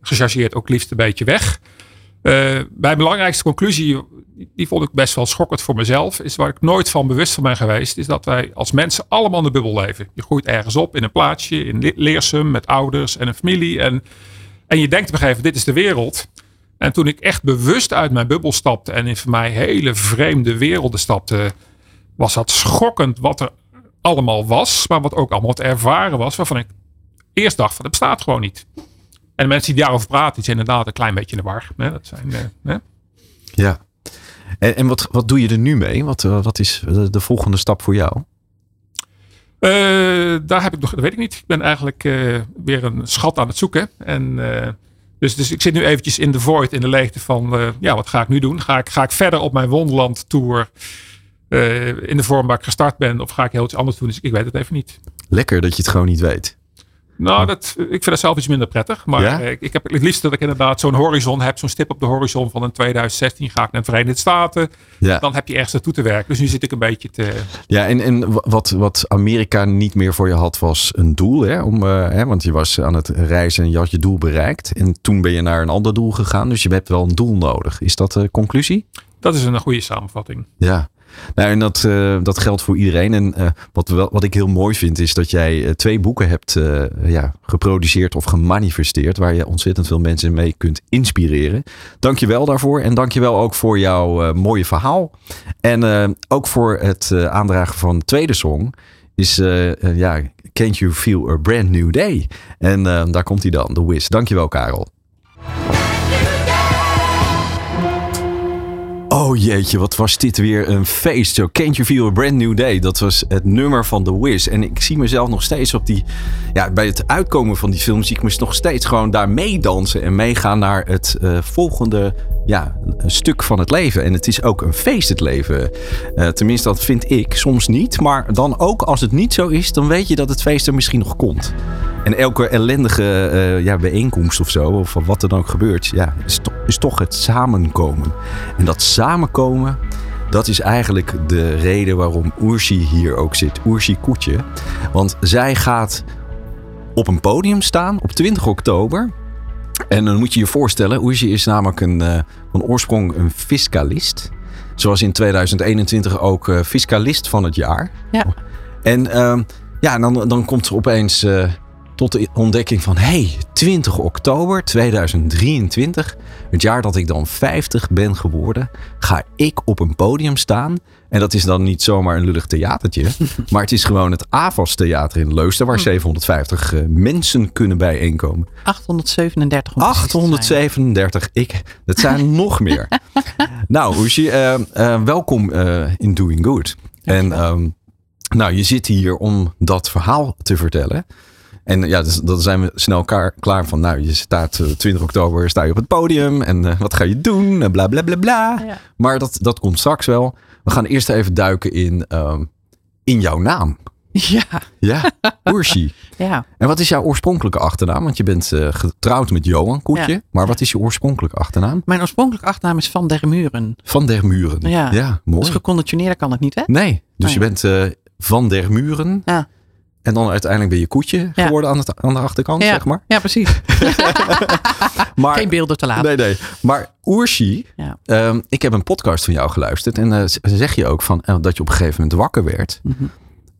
Speaker 3: gechargeerd ook liefst een beetje weg. Uh, mijn belangrijkste conclusie, die vond ik best wel schokkend voor mezelf, is waar ik nooit van bewust van ben geweest, is dat wij als mensen allemaal in de bubbel leven. Je groeit ergens op in een plaatsje, in Leersum, met ouders en een familie. En, en je denkt op een gegeven moment, dit is de wereld. En toen ik echt bewust uit mijn bubbel stapte en in voor mij hele vreemde werelden stapte, was dat schokkend wat er allemaal was, maar wat ook allemaal te ervaren was, waarvan ik eerst dacht van, het bestaat gewoon niet. En de mensen die daarover praten, die zijn inderdaad een klein beetje in de war. Hè? Dat zijn, uh,
Speaker 2: Ja. En, en wat, wat doe je er nu mee? Wat, uh, wat is de, de, volgende stap voor jou?
Speaker 3: Uh, daar heb ik nog, dat weet ik niet. Ik ben eigenlijk weer een schat aan het zoeken. En, dus, dus ik zit nu eventjes in de void, in de leegte van, ja, wat ga ik nu doen? Ga ik, ga ik verder op mijn Wonderland Tour in de vorm waar ik gestart ben? Of ga ik heel iets anders doen? Dus ik weet het even niet.
Speaker 2: Lekker dat je het gewoon niet weet.
Speaker 3: Nou, dat, ik vind dat zelf iets minder prettig. Maar ja? ik, ik heb het liefst dat ik inderdaad zo'n horizon heb. Zo'n stip op de horizon van in 2016 ga ik naar de Verenigde Staten. Ja. Dan heb je ergens naartoe te werken. Dus nu zit ik een beetje te...
Speaker 2: Ja, en, en wat, wat Amerika niet meer voor je had was een doel. Hè? Om, uh, hè? Want je was aan het reizen en je had je doel bereikt. En toen ben je naar een ander doel gegaan. Dus je hebt wel een doel nodig. Is dat de conclusie?
Speaker 3: Dat is een goede samenvatting.
Speaker 2: Ja. Nou, en dat, uh, dat geldt voor iedereen. En uh, wat, wel, wat ik heel mooi vind, is dat jij uh, twee boeken hebt ja, geproduceerd of gemanifesteerd. Waar je ontzettend veel mensen mee kunt inspireren. Dank je wel daarvoor. En dank je wel ook voor jouw mooie verhaal. En ook voor het aandragen van de tweede song. Is ja, Can't You Feel a Brand New Day? En daar komt hij dan, The Wiz. Dank je wel, Karel. Oh jeetje, wat was dit weer een feest. So, Can't You Feel a Brand New Day. Dat was het nummer van The Wiz. En ik zie mezelf nog steeds op die... Ja, bij het uitkomen van die film zie ik me nog steeds gewoon daar meedansen. En meegaan naar het uh, volgende ja, stuk van het leven. En het is ook een feest, het leven. Uh, tenminste, dat vind ik. Soms niet. Maar dan ook als het niet zo is, dan weet je dat het feest er misschien nog komt. En elke ellendige uh, ja, bijeenkomst of zo, of wat er dan ook gebeurt, ja, is, is toch het samenkomen. En dat samenkomen, dat is eigenlijk de reden waarom Oershi hier ook zit. Oershi Koetje. Want zij gaat op een podium staan op 20 oktober. En dan moet je je voorstellen, Oershi is namelijk een, uh, van oorsprong een fiscalist. Zoals in 2021 ook uh, fiscalist van het jaar.
Speaker 5: Ja.
Speaker 2: En uh, ja, dan, dan komt er opeens Tot de ontdekking van, hey, 20 oktober 2023, het jaar dat ik dan 50 ben geworden, ga ik op een podium staan. En dat is dan niet zomaar een lullig theatertje, maar het is gewoon het AVAS Theater in Leusden, waar 750 eh, mensen kunnen bijeenkomen.
Speaker 5: 837. om precies te zijn.
Speaker 2: 837, ik, dat zijn nog meer. Nou, Oeshi, eh, eh, welkom in Doing Good. En ehm, nou, je zit hier om dat verhaal te vertellen. En ja, dus, dan zijn we snel klaar, klaar van. Nou, je staat eh, 20 oktober sta je op het podium. En wat ga je doen? En bla bla bla bla.
Speaker 5: Ja.
Speaker 2: Maar dat, dat komt straks wel. We gaan eerst even duiken in, ehm, in jouw naam.
Speaker 5: Ja,
Speaker 2: Ja,
Speaker 5: ja.
Speaker 2: En wat is jouw oorspronkelijke achternaam? Want je bent eh, getrouwd met Johan Koetje.
Speaker 5: Ja.
Speaker 2: Maar wat is je oorspronkelijke achternaam?
Speaker 5: Mijn oorspronkelijke achternaam is Van der Muren.
Speaker 2: Van der Muren.
Speaker 5: Ja.
Speaker 2: ja mooi.
Speaker 5: Dus geconditioneerd kan het niet, hè?
Speaker 2: Nee, dus
Speaker 5: Nee.
Speaker 2: je bent eh, van der Muren.
Speaker 5: Ja.
Speaker 2: En dan uiteindelijk ben je koetje
Speaker 5: Ja.
Speaker 2: geworden aan, het, aan de achterkant,
Speaker 5: Ja,
Speaker 2: zeg maar.
Speaker 5: ja precies.
Speaker 2: maar
Speaker 5: Geen beelden te laten.
Speaker 2: Nee, nee. Maar Oershi,
Speaker 5: Ja.
Speaker 2: ehm, ik heb een podcast van jou geluisterd. En z- zeg je ook van, eh, dat je op een gegeven moment wakker werd.
Speaker 5: Mhm.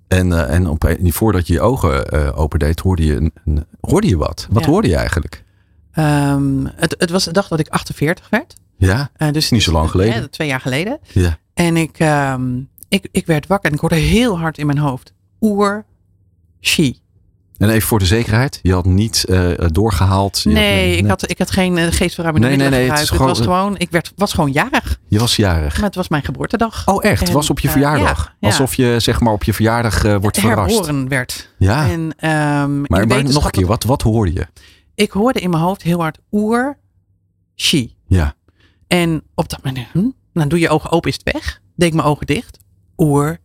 Speaker 2: En, eh, en op, voordat je je ogen opendeed, hoorde je, een, een- hoorde je wat. Wat
Speaker 5: Ja.
Speaker 2: hoorde je eigenlijk?
Speaker 5: Ehm, het, het was de dag dat ik 48 werd.
Speaker 2: Ja,
Speaker 5: dus
Speaker 2: Niet zo lang geleden.
Speaker 5: hè, twee jaar geleden.
Speaker 2: ja.
Speaker 5: En ik, ehm, ik, ik werd wakker en ik hoorde heel hard in mijn hoofd. Oer, she.
Speaker 2: En even voor de zekerheid, je had niet eh, doorgehaald. Je had-
Speaker 5: Nee, ik had, ik had geen uh, geestverruimende
Speaker 2: Nee, nee, nee, het
Speaker 5: gebruikt. Was gewoon, ik werd, was gewoon jarig.
Speaker 2: Je was jarig.
Speaker 5: Maar het was mijn geboortedag.
Speaker 2: Oh, echt? Was op je
Speaker 5: eh,
Speaker 2: verjaardag?
Speaker 5: ja, ja.
Speaker 2: Alsof je zeg maar op je verjaardag eh, wordt verrast.
Speaker 5: herboren werd.
Speaker 2: Ja.
Speaker 5: En, in
Speaker 2: maar, maar nog een keer, wat, wat hoorde je?
Speaker 5: Ik hoorde in mijn hoofd heel hard oer, she.
Speaker 2: Ja.
Speaker 5: En op dat moment, hm, dan doe je ogen open, is het weg. Deed ik mijn ogen dicht. Oer,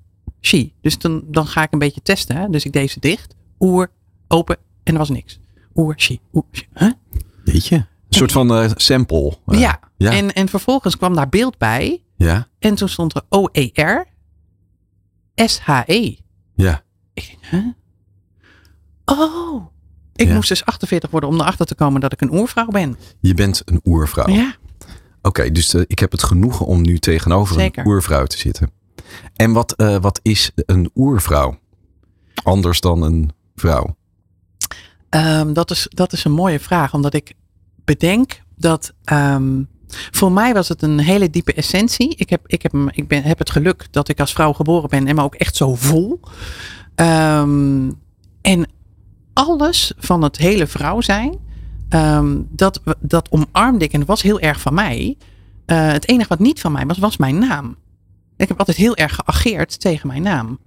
Speaker 5: she. Dus dan, dan ga ik een beetje testen. Hè? Dus ik deed ze dicht. Oer, open en er was niks. Oer, she. Oer, she. Huh?
Speaker 2: Weet je? Een soort van eh, sample. eh,
Speaker 5: ja.
Speaker 2: ja.
Speaker 5: En, en vervolgens kwam daar beeld bij.
Speaker 2: Ja.
Speaker 5: En toen stond er O-E-R, S-H-E.
Speaker 2: Ja.
Speaker 5: Ik denk, huh? Oh. Ik
Speaker 2: Ja.
Speaker 5: moest dus 48 worden om erachter te komen dat ik een oervrouw ben.
Speaker 2: Je bent een oervrouw.
Speaker 5: Ja.
Speaker 2: Oké, dus eh, ik heb het genoegen om nu tegenover
Speaker 5: Zeker.
Speaker 2: een oervrouw te zitten. En wat, eh, wat is een oervrouw? Anders dan een vrouw.
Speaker 5: Ehm, dat, is, dat is een mooie vraag, omdat ik bedenk dat ehm, voor mij was het een hele diepe essentie. Ik heb, ik, heb, ik ben, heb het geluk dat ik als vrouw geboren ben en me ook echt zo voel. Ehm, en alles van het hele vrouw zijn, dat, dat omarmde ik en was heel erg van mij. Eh, het enige wat niet van mij was, was mijn naam. Ik heb altijd heel erg geageerd tegen mijn naam.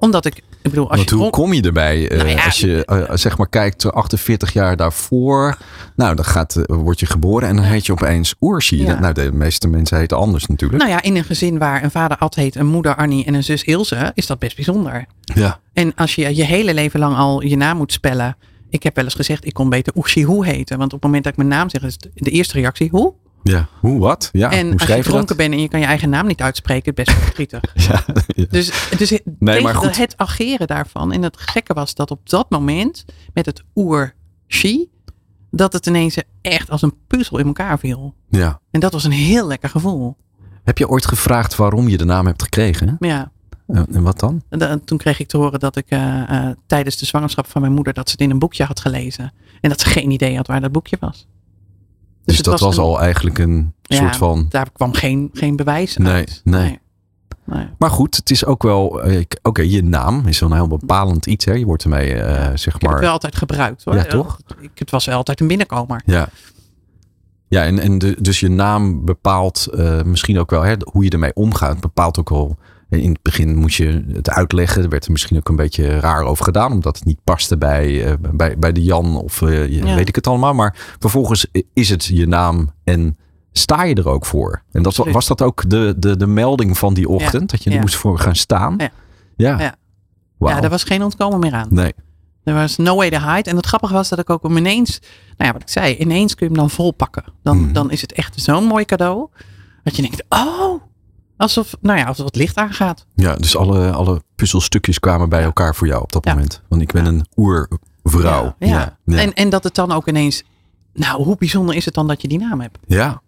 Speaker 5: Omdat ik, ik bedoel, als
Speaker 2: Want
Speaker 5: je
Speaker 2: hoe kom je erbij? eh,
Speaker 5: Nou ja,
Speaker 2: als je eh, zeg maar kijkt eh, 48 jaar daarvoor. Nou, dan gaat, eh, word je geboren en dan heet je opeens Oershi.
Speaker 5: Ja.
Speaker 2: Nou, de meeste mensen heten anders natuurlijk.
Speaker 5: Nou ja, in een gezin waar een vader Ad heet, een moeder Annie en een zus Ilse, is dat best bijzonder.
Speaker 2: ja.
Speaker 5: En als je je hele leven lang al je naam moet spellen. Ik heb wel eens gezegd, ik kon beter Oeshi Hoe heten. Want op het moment dat ik mijn naam zeg, is de eerste reactie hoe.
Speaker 2: Ja. Hoe, wat? Ja,
Speaker 5: en
Speaker 2: hoe
Speaker 5: als je dronken bent en je kan je eigen naam niet uitspreken, best wel verdrietig.
Speaker 2: Ja, ja.
Speaker 5: Dus, dus het-
Speaker 2: maar
Speaker 5: tegen
Speaker 2: goed.
Speaker 5: het ageren daarvan. En het gekke was dat op dat moment, met het oer-she, dat het ineens echt als een puzzel in elkaar viel.
Speaker 2: ja.
Speaker 5: En dat was een heel lekker gevoel.
Speaker 2: Heb je ooit gevraagd waarom je de naam hebt gekregen?
Speaker 5: Ja.
Speaker 2: Eh, En wat dan?
Speaker 5: En da- toen kreeg ik te horen dat ik eh, eh, tijdens de zwangerschap van mijn moeder dat ze het in een boekje had gelezen. En dat ze geen idee had waar dat boekje was.
Speaker 2: Dus, dat was,
Speaker 5: een-
Speaker 2: al eigenlijk een
Speaker 5: Ja,
Speaker 2: soort van.
Speaker 5: Daar kwam geen, geen bewijs
Speaker 2: Nee,
Speaker 5: uit.
Speaker 2: nee.
Speaker 5: nee. Nee.
Speaker 2: Maar goed, het is ook wel. eh, ik- Oké, je naam is wel een heel bepalend iets. Hè? Je wordt ermee, eh, zeg
Speaker 5: Ik heb
Speaker 2: maar.
Speaker 5: het wel altijd gebruikt hoor.
Speaker 2: Ja, toch?
Speaker 5: Ik, het was wel altijd een binnenkomer.
Speaker 2: Ja. Ja, en, en de, dus je naam bepaalt eh, misschien ook wel hè, hoe je ermee omgaat. Bepaalt ook wel. In het begin moest je het uitleggen. Er werd er misschien ook een beetje raar over gedaan. Omdat het niet paste bij, eh, bij, bij de Jan of eh,
Speaker 5: Ja.
Speaker 2: weet ik het allemaal. Maar vervolgens is het je naam en sta je er ook voor. En dat, was dat ook de, de, de melding van die ochtend? Dat je er
Speaker 5: Ja.
Speaker 2: moest voor gaan staan?
Speaker 5: Ja.
Speaker 2: Ja.
Speaker 5: Ja.
Speaker 2: Wauw.
Speaker 5: Ja, daar was geen ontkomen meer aan.
Speaker 2: Nee.
Speaker 5: Er was no way to hide. En het grappige was dat ik ook hem ineens, nou ja, wat ik zei, ineens kun je hem dan volpakken. Dan,
Speaker 2: Hmm.
Speaker 5: dan is het echt zo'n mooi cadeau. Dat je denkt, oh, alsof, nou ja, alsof het licht aangaat.
Speaker 2: Ja, dus alle, alle puzzelstukjes kwamen bij elkaar voor jou op dat moment. Want ik ben een oervrouw.
Speaker 5: Ja. En, en dat het dan ook ineens, nou, hoe bijzonder is het dan dat je die naam hebt?
Speaker 2: Ja.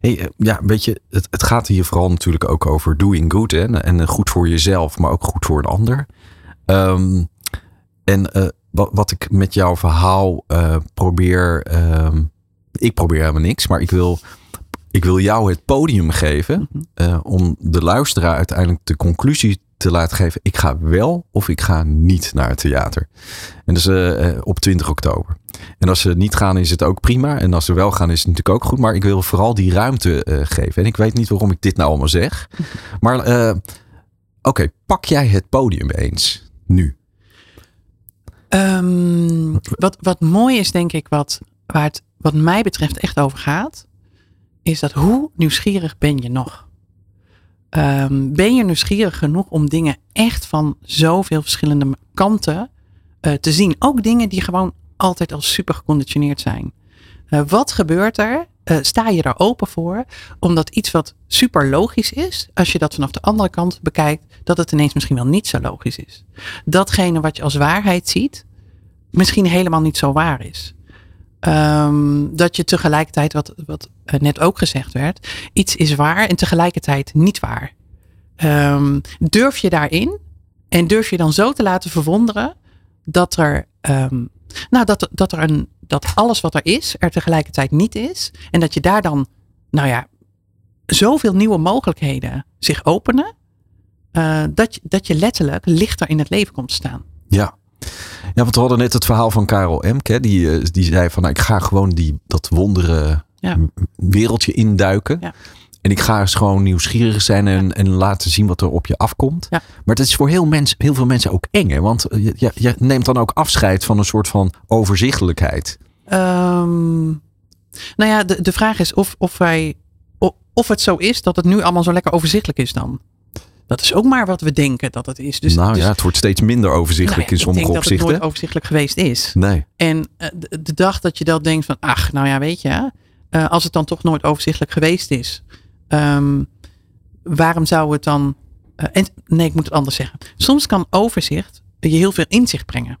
Speaker 2: Hey, eh, ja, weet je, het, het gaat hier vooral natuurlijk ook over doing good. Hè? En eh, goed voor jezelf, maar ook goed voor een ander. Ehm, en eh, wat, wat ik met jouw verhaal uh, probeer. Uh, ik probeer helemaal niks, maar ik wil, ik wil jou het podium geven. Uh, om de luisteraar uiteindelijk de conclusie te laten geven. Ik ga wel of ik ga niet naar het theater. En dat is uh, op 20 oktober. En als ze niet gaan, is het ook prima. En als ze wel gaan, is het natuurlijk ook goed. Maar ik wil vooral die ruimte uh, geven. En ik weet niet waarom ik dit nou allemaal zeg. Maar oké, okay, pak jij het podium eens nu?
Speaker 5: Um, wat, wat mooi is, denk ik, wat, waar het wat mij betreft echt over gaat, is dat hoe nieuwsgierig ben je nog? Um, ben je nieuwsgierig genoeg om dingen echt van zoveel verschillende kanten uh, te zien? Ook dingen die gewoon altijd al super geconditioneerd zijn. Uh, wat gebeurt er? Uh, sta je daar open voor? Omdat iets wat super logisch is, als je dat vanaf de andere kant bekijkt, dat het ineens misschien wel niet zo logisch is. Datgene wat je als waarheid ziet, misschien helemaal niet zo waar is. Um, dat je tegelijkertijd, wat, wat net ook gezegd werd, iets is waar en tegelijkertijd niet waar. Um, durf je daarin en durf je dan zo te laten verwonderen dat er, um, nou, dat, dat, er een, dat alles wat er is er tegelijkertijd niet is. En dat je daar dan, nou ja, zoveel nieuwe mogelijkheden zich openen. Uh, dat, dat je letterlijk lichter in het leven komt te staan.
Speaker 2: Ja, ja, want we hadden net het verhaal van Karel Emke. Die, eh, die zei van nou, ik ga gewoon die, dat wondere ja. wereldje induiken. Ja. En ik ga eens gewoon nieuwsgierig zijn en, ja. en laten zien wat er op je afkomt. Maar het is voor heel, mens, heel veel mensen ook eng. Hè? Want je, je, neemt dan ook afscheid van een soort van overzichtelijkheid.
Speaker 5: Um, nou ja, de, de vraag is of, of wij. Of het zo is dat het nu allemaal zo lekker overzichtelijk is dan. Dat is ook maar wat we denken dat het is. Dus,
Speaker 2: nou
Speaker 5: dus,
Speaker 2: ja, het wordt steeds minder overzichtelijk in sommige
Speaker 5: ik denk
Speaker 2: opzichten.
Speaker 5: Dat het nooit overzichtelijk geweest is.
Speaker 2: Nee.
Speaker 5: En uh, de, de, dag dat je dat denkt van, ach, nou ja, weet je, uh, als het dan toch nooit overzichtelijk geweest is, um, waarom zou het dan. Uh, en, nee, ik moet het anders zeggen. Soms kan overzicht je heel veel inzicht brengen.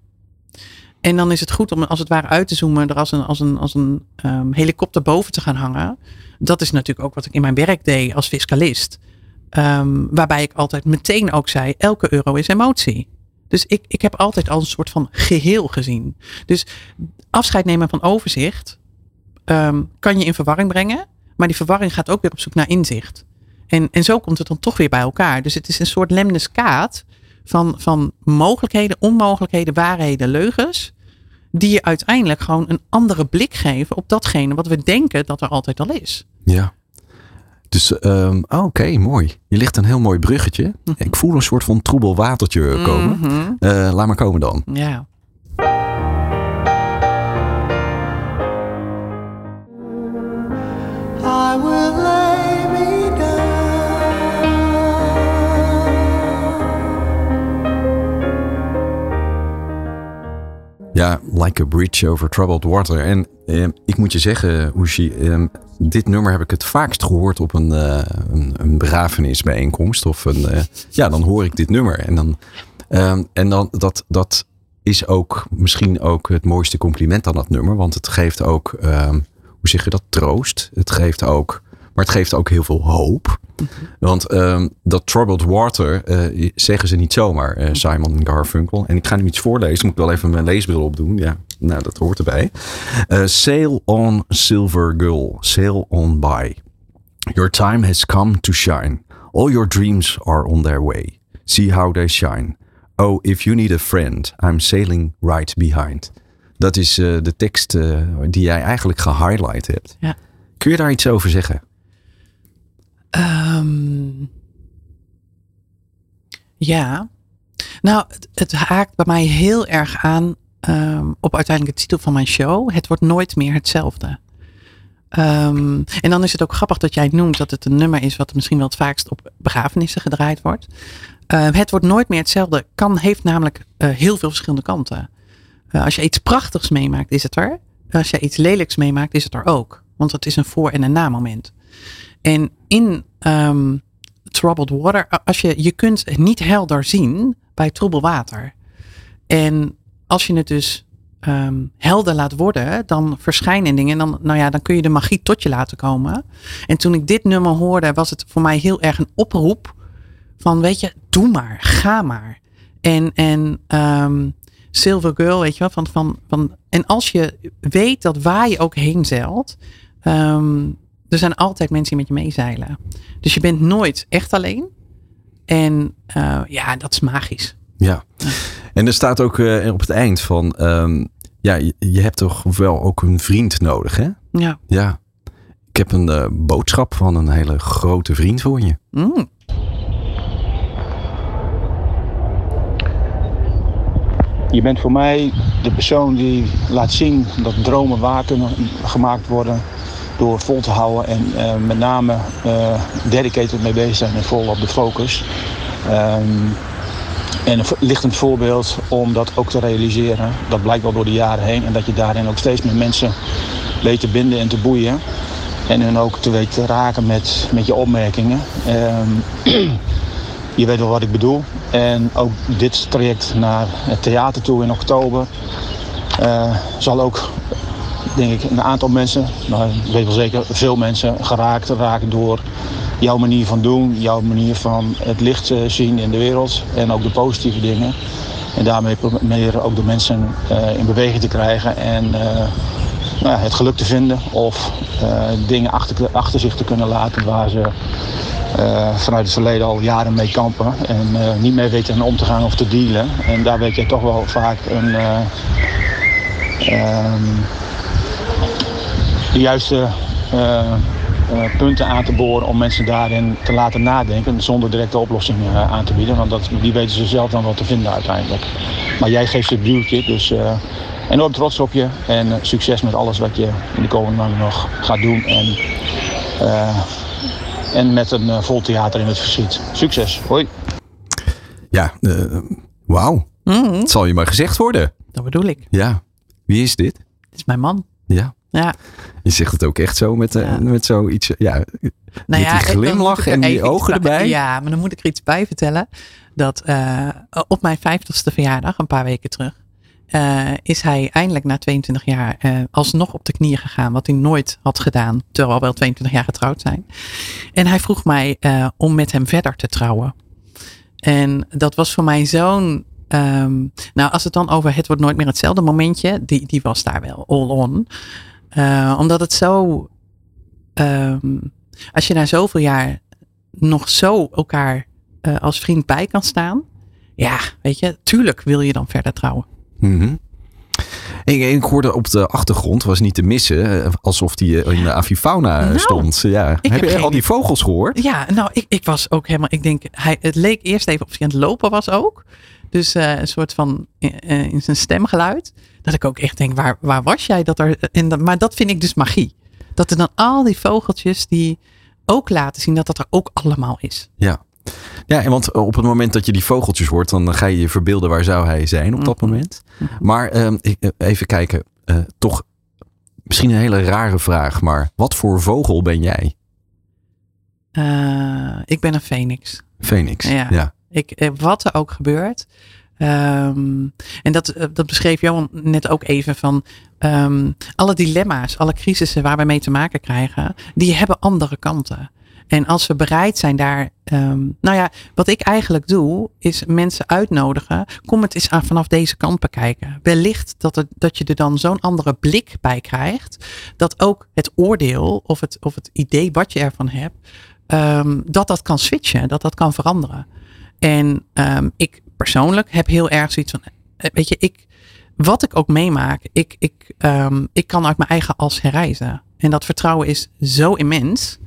Speaker 5: En dan is het goed om als het ware uit te zoomen, er als een, als een, als een um, helikopter boven te gaan hangen. Dat is natuurlijk ook wat ik in mijn werk deed als fiscalist. Um, waarbij ik altijd meteen ook zei, elke euro is emotie. Dus ik, ik heb altijd al een soort van geheel gezien. Dus afscheid nemen van overzicht um, kan je in verwarring brengen. Maar die verwarring gaat ook weer op zoek naar inzicht. En, en zo komt het dan toch weer bij elkaar. Dus het is een soort lemniskaat van, van mogelijkheden, onmogelijkheden, waarheden, leugens. Die je uiteindelijk gewoon een andere blik geven op datgene wat we denken dat er altijd al is.
Speaker 2: Ja. Dus um, oké, okay, mooi. Je ligt een heel mooi bruggetje. Mm -hmm. Ik voel een soort van troebel watertje komen. Mm -hmm. uh, laat maar komen dan.
Speaker 5: Ja.
Speaker 6: I will lay me
Speaker 2: Ja, Like a Bridge over Troubled Water. En eh, ik moet je zeggen, Ushi, eh, dit nummer heb ik het vaakst gehoord op een, uh, een, een begrafenisbijeenkomst. Of een, uh, ja, dan hoor ik dit nummer. En dan, uh, en dan dat, dat is ook misschien ook het mooiste compliment aan dat nummer. Want het geeft ook, ehm, hoe zeg je dat, troost. Het geeft ook, maar het geeft ook heel veel hoop. Want um, dat Troubled Water uh, zeggen ze niet zomaar, Simon en Garfunkel. En ik ga nu iets voorlezen, moet ik wel even mijn leesbril opdoen. Ja, nou, dat hoort erbij. Uh, sail on, silver gull, sail on by. Your time has come to shine. All your dreams are on their way. See how they shine. Oh, if you need a friend, I'm sailing right behind. Dat is de tekst die jij eigenlijk gehighlight hebt.
Speaker 5: Ja.
Speaker 2: Kun je daar iets over zeggen?
Speaker 5: Um, ja, nou, het, het, haakt bij mij heel erg aan um, op uiteindelijk de titel van mijn show. Het wordt nooit meer hetzelfde. Um, en dan is het ook grappig dat jij noemt dat het een nummer is wat misschien wel het vaakst op begrafenissen gedraaid wordt. Uh, het wordt nooit meer hetzelfde. Kan, heeft namelijk uh, heel veel verschillende kanten. Uh, als je iets prachtigs meemaakt, is het er. Als je iets lelijks meemaakt, is het er ook. Want het is een voor- en een na-moment. En in troubled water, als je, je kunt niet helder zien bij troebel water. En als je het dus um, helder laat worden, dan verschijnen dingen. En dan, nou ja, dan kun je de magie tot je laten komen. En toen ik dit nummer hoorde, was het voor mij heel erg een oproep van, weet je, doe maar, ga maar. En, en um, silver girl, weet je wel. Van, van, van, en als je weet dat waar je ook heen zeilt, ehm, er zijn altijd mensen die met je meezeilen. Dus je bent nooit echt alleen. En eh, ja, dat is magisch.
Speaker 2: Ja. En er staat ook eh, op het eind van, ehm, ja, je, je hebt toch wel ook een vriend nodig, hè?
Speaker 5: Ja.
Speaker 2: Ja. Ik heb een eh, boodschap van een hele grote vriend voor je.
Speaker 5: Mm.
Speaker 7: Je bent voor mij de persoon die laat zien dat dromen waar kunnen gemaakt worden door vol te houden en eh, met name eh dedicated mee bezig zijn en vol op de focus. Ehm, en een voorbeeld om dat ook te realiseren. Dat blijkt wel door de jaren heen en dat je daarin ook steeds meer mensen weet te binden en te boeien. En hun ook te weten te raken met, met je opmerkingen. Ehm, je weet wel wat ik bedoel. En ook dit traject naar het theater toe in oktober eh, zal ook, denk ik, een aantal mensen, nou, ik weet wel zeker veel mensen, geraakt raken door jouw manier van doen, jouw manier van het licht eh, zien in de wereld en ook de positieve dingen. En daarmee proberen ook de mensen eh, in beweging te krijgen en eh, nou ja, het geluk te vinden of dingen achter, achter zich te kunnen laten waar ze vanuit het verleden al jaren mee kampen en niet meer weten om te gaan of te dealen. En daar weet je toch wel vaak een, eh, ehm, de juiste punten aan te boren om mensen daarin te laten nadenken zonder directe oplossingen eh, aan te bieden. Want dat, die weten ze zelf dan wel te vinden uiteindelijk. Maar jij geeft het duwtje, dus eh, enorm trots op je en eh, succes met alles wat je in de komende maanden nog gaat doen. En, eh, en met een eh, vol theater in het verschiet. Succes, hoi!
Speaker 2: Ja, eh, wauw.
Speaker 5: Mm,
Speaker 2: Het zal je maar gezegd worden.
Speaker 5: dat bedoel ik.
Speaker 2: Ja. Wie is dit?
Speaker 5: Dit is mijn man.
Speaker 2: Ja.
Speaker 5: Ja.
Speaker 2: Je zegt het ook echt zo met, eh,
Speaker 5: Ja.
Speaker 2: met zoiets. Ja,
Speaker 5: Nou
Speaker 2: Met die glimlach en die ogen
Speaker 5: bij-
Speaker 2: erbij.
Speaker 5: Ja, maar dan moet ik er iets bij vertellen. Dat eh, op mijn vijftigste verjaardag, een paar weken terug, eh, is hij eindelijk na 22 jaar alsnog op de knieën gegaan. Wat hij nooit had gedaan, terwijl we al 22 jaar getrouwd zijn. En hij vroeg mij om met hem verder te trouwen. En dat was voor mij zo'n. ehm, nou, als het dan over het wordt nooit meer hetzelfde momentje, die, die was daar wel all on. Eh, omdat het zo. ehm, als je na zoveel jaar nog zo elkaar eh, als vriend bij kan staan. Ja, weet je, tuurlijk wil je dan verder trouwen.
Speaker 2: Mhm. Ik hoorde op de achtergrond, was niet te missen, eh, alsof die in de avifauna
Speaker 5: Nou,
Speaker 2: stond. Ja. Heb,
Speaker 5: heb
Speaker 2: je
Speaker 5: geen
Speaker 2: al die vogels gehoord?
Speaker 5: Ja, nou, ik, ik was ook helemaal, ik denk, hij, het leek eerst even of hij aan het lopen was ook. Dus een soort van in zijn stemgeluid. Dat ik ook echt denk, waar, waar was jij? Dat er, en dat, maar dat vind ik dus magie. Dat er dan al die vogeltjes die ook laten zien dat dat er ook allemaal is.
Speaker 2: Ja. Ja, en want op het moment dat je die vogeltjes hoort, dan ga je je verbeelden waar zou hij zijn op dat
Speaker 5: Mhm.
Speaker 2: moment. Maar ehm, eh, even kijken, eh, toch misschien een hele rare vraag, maar wat voor vogel ben jij?
Speaker 5: Eh, ik ben een phoenix.
Speaker 2: Phoenix.
Speaker 5: Ja.
Speaker 2: ja.
Speaker 5: Ik, eh, wat er ook gebeurt. Ehm, en dat, eh, dat beschreef Johan net ook even van ehm, alle dilemma's, alle crisissen waar we mee te maken krijgen, die hebben andere kanten. En als we bereid zijn daar, ehm, nou ja, wat ik eigenlijk doe, is mensen uitnodigen. Kom het eens aan vanaf deze kant bekijken. Wellicht dat, het, dat je er dan zo'n andere blik bij krijgt. Dat ook het oordeel of het, of het idee wat je ervan hebt, dat dat kan switchen, dat dat kan veranderen. En ik persoonlijk heb heel erg zoiets van, eh, weet je, ik, wat ik ook meemaak, ik, ik, ehm, ik kan uit mijn eigen as herreizen. En dat vertrouwen is zo immens,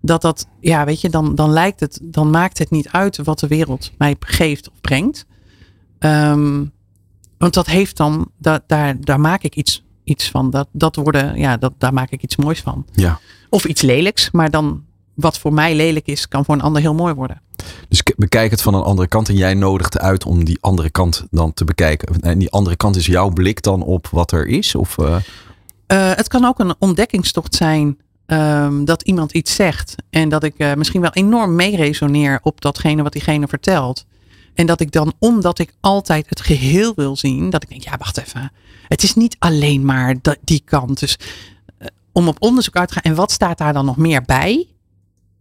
Speaker 5: dat dat, ja, weet je, dan, dan lijkt het, dan maakt het niet uit wat de wereld mij geeft of brengt. Ehm, want dat heeft dan, da, daar, daar maak ik iets, iets van. Dat, dat worden, ja, dat, daar maak ik iets moois van.
Speaker 2: Ja.
Speaker 5: Of iets lelijks, maar dan wat voor mij lelijk is, kan voor een ander heel mooi worden.
Speaker 2: Dus bekijk het van een andere kant en jij nodigt uit om die andere kant dan te bekijken. En die andere kant is jouw blik dan op wat er is? Of, eh,
Speaker 5: Eh, het kan ook een ontdekkingstocht zijn ehm, dat iemand iets zegt. En dat ik eh, misschien wel enorm meeresoneer op datgene wat diegene vertelt. En dat ik dan, omdat ik altijd het geheel wil zien, dat ik denk, ja, wacht even. Het is niet alleen maar die kant. Dus om op onderzoek uit te gaan. En wat staat daar dan nog meer bij?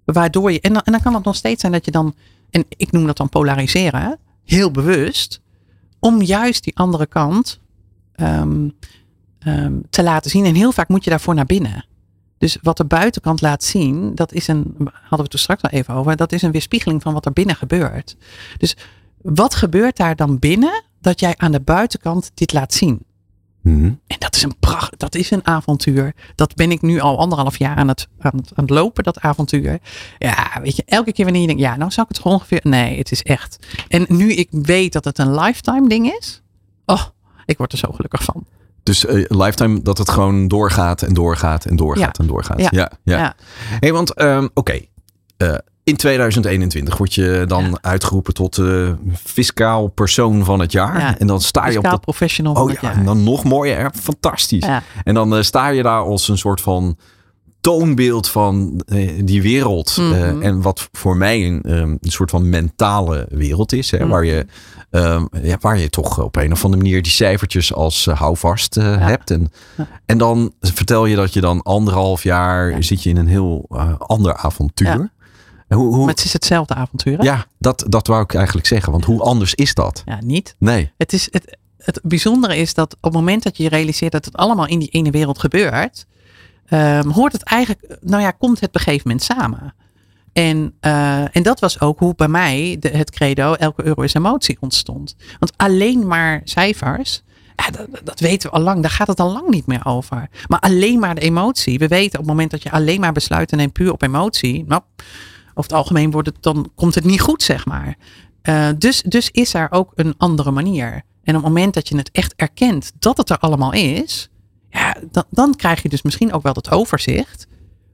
Speaker 5: Waardoor je, en dan, en dan kan het nog steeds zijn dat je dan, en ik noem dat dan polariseren, heel bewust om juist die andere kant ehm, ehm, te laten zien. En heel vaak moet je daarvoor naar binnen. Dus wat de buitenkant laat zien, dat is een, hadden we het straks al even over, dat is een weerspiegeling van wat er binnen gebeurt. Dus wat gebeurt daar dan binnen dat jij aan de buitenkant dit laat zien?
Speaker 2: Mhm.
Speaker 5: En dat is een pracht, dat is een avontuur. Dat ben ik nu al anderhalf jaar aan het, aan het, aan het lopen, dat avontuur. Ja, weet je, elke keer wanneer je denkt, ja, nou zou ik het ongeveer. Nee, het is echt. En nu ik weet dat het een lifetime ding is. Oh, ik word er zo gelukkig van.
Speaker 2: Dus eh, lifetime dat het gewoon doorgaat en doorgaat en doorgaat
Speaker 5: Ja.
Speaker 2: en doorgaat.
Speaker 5: Ja.
Speaker 2: Ja, ja.
Speaker 5: Ja.
Speaker 2: Hey, want ehm, oké, eh, in 2021 word je dan
Speaker 5: Ja.
Speaker 2: uitgeroepen tot eh, fiscaal persoon van het jaar.
Speaker 5: Ja.
Speaker 2: En dan sta je op dat
Speaker 5: professional van
Speaker 2: Oh
Speaker 5: het
Speaker 2: ja,
Speaker 5: jaar.
Speaker 2: en dan nog mooier. Fantastisch. En dan sta je daar als een soort van toonbeeld van eh, die wereld.
Speaker 5: Mhm.
Speaker 2: Eh, en wat voor mij een, ehm, een soort van mentale wereld is. Hè,
Speaker 5: Mhm.
Speaker 2: waar, je, ehm, ja, waar je toch op een of andere manier die cijfertjes als houvast hebt. En,
Speaker 5: Ja.
Speaker 2: en dan vertel je dat je dan anderhalf jaar
Speaker 5: Ja.
Speaker 2: zit je in een heel ander avontuur. Hoe, hoe,
Speaker 5: Maar het is hetzelfde avontuur. hè?
Speaker 2: ja, dat, dat wou ik eigenlijk zeggen. Want hoe anders is dat?
Speaker 5: ja, niet.
Speaker 2: Nee.
Speaker 5: Het, is, het, het bijzondere is dat op het moment dat je je realiseert dat het allemaal in die ene wereld gebeurt, ehm, hoort het eigenlijk, nou ja, komt het op een gegeven moment samen. En, eh, en dat was ook hoe bij mij de, het credo elke euro is emotie ontstond. Want alleen maar cijfers, ja, dat, dat weten we al lang, daar gaat het al lang niet meer over. Maar alleen maar de emotie. We weten op het moment dat je alleen maar besluiten neemt puur op emotie, nou, over het algemeen wordt het, dan komt het niet goed, zeg maar. Eh, dus, dus is er ook een andere manier. En op het moment dat je het echt erkent dat het er allemaal is, ja, dan, dan krijg je dus misschien ook wel het overzicht.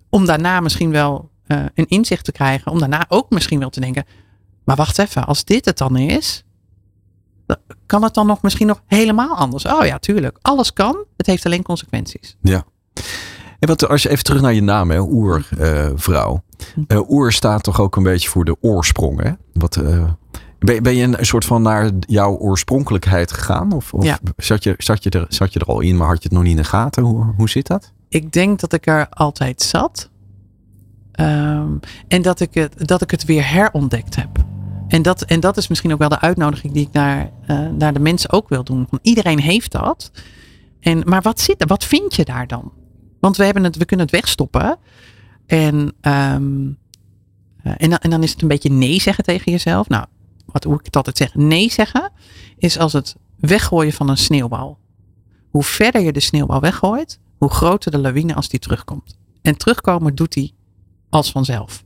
Speaker 5: Om daarna misschien wel eh, een inzicht te krijgen. Om daarna ook misschien wel te denken. Maar wacht even, als dit het dan is, kan het dan nog misschien nog helemaal anders? Oh ja, tuurlijk. Alles kan. Het heeft alleen consequenties.
Speaker 2: Ja. En wat, als je even terug naar je naam, hè, oervrouw. Uh, oer staat toch ook een beetje voor de oorsprong, hè? Wat, eh, ben, ben je een soort van naar jouw oorspronkelijkheid gegaan? Of, of
Speaker 5: Ja.
Speaker 2: zat, je, zat, je er, zat je er al in, maar had je het nog niet in de gaten? Hoe, hoe zit dat?
Speaker 5: Ik denk dat ik er altijd zat. Ehm, en dat ik, het, dat ik het weer herontdekt heb. En dat, en dat is misschien ook wel de uitnodiging die ik naar, eh, naar de mensen ook wil doen. Van iedereen heeft dat. En, maar wat zit? Wat vind je daar dan? Want we, hebben het, we kunnen het wegstoppen. En, ehm, eh, en, dan, is het een beetje nee zeggen tegen jezelf. Nou, wat, hoe ik het altijd zeg. Nee zeggen is als het weggooien van een sneeuwbal. Hoe verder je de sneeuwbal weggooit, hoe groter de lawine als die terugkomt. En terugkomen doet die als vanzelf.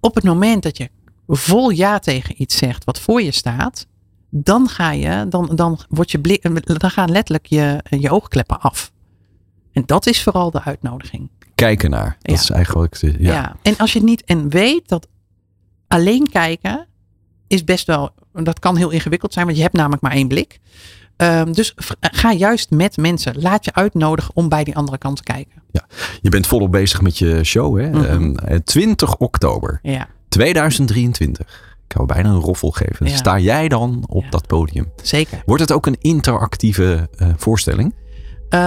Speaker 5: Op het moment dat je vol ja tegen iets zegt wat voor je staat, dan ga je, dan, dan, wordt je dan gaan letterlijk je, je oogkleppen af. En dat is vooral de uitnodiging.
Speaker 2: Kijken naar. Dat
Speaker 5: Ja.
Speaker 2: is eigenlijk ja.
Speaker 5: Ja. En als je het niet en weet dat alleen kijken is best wel, dat kan heel ingewikkeld zijn, want je hebt namelijk maar één blik. Ehm, dus v- ga juist met mensen. Laat je uitnodigen om bij die andere kant te kijken.
Speaker 2: Je bent volop bezig met je show, hè?
Speaker 5: Mhm.
Speaker 2: Ehm, eh, 20 oktober
Speaker 5: Ja,
Speaker 2: 2023. Ik wou bijna een roffel geven.
Speaker 5: Ja.
Speaker 2: Sta jij dan op
Speaker 5: Ja.
Speaker 2: dat podium?
Speaker 5: zeker.
Speaker 2: Wordt het ook een interactieve eh, voorstelling?
Speaker 5: Eh,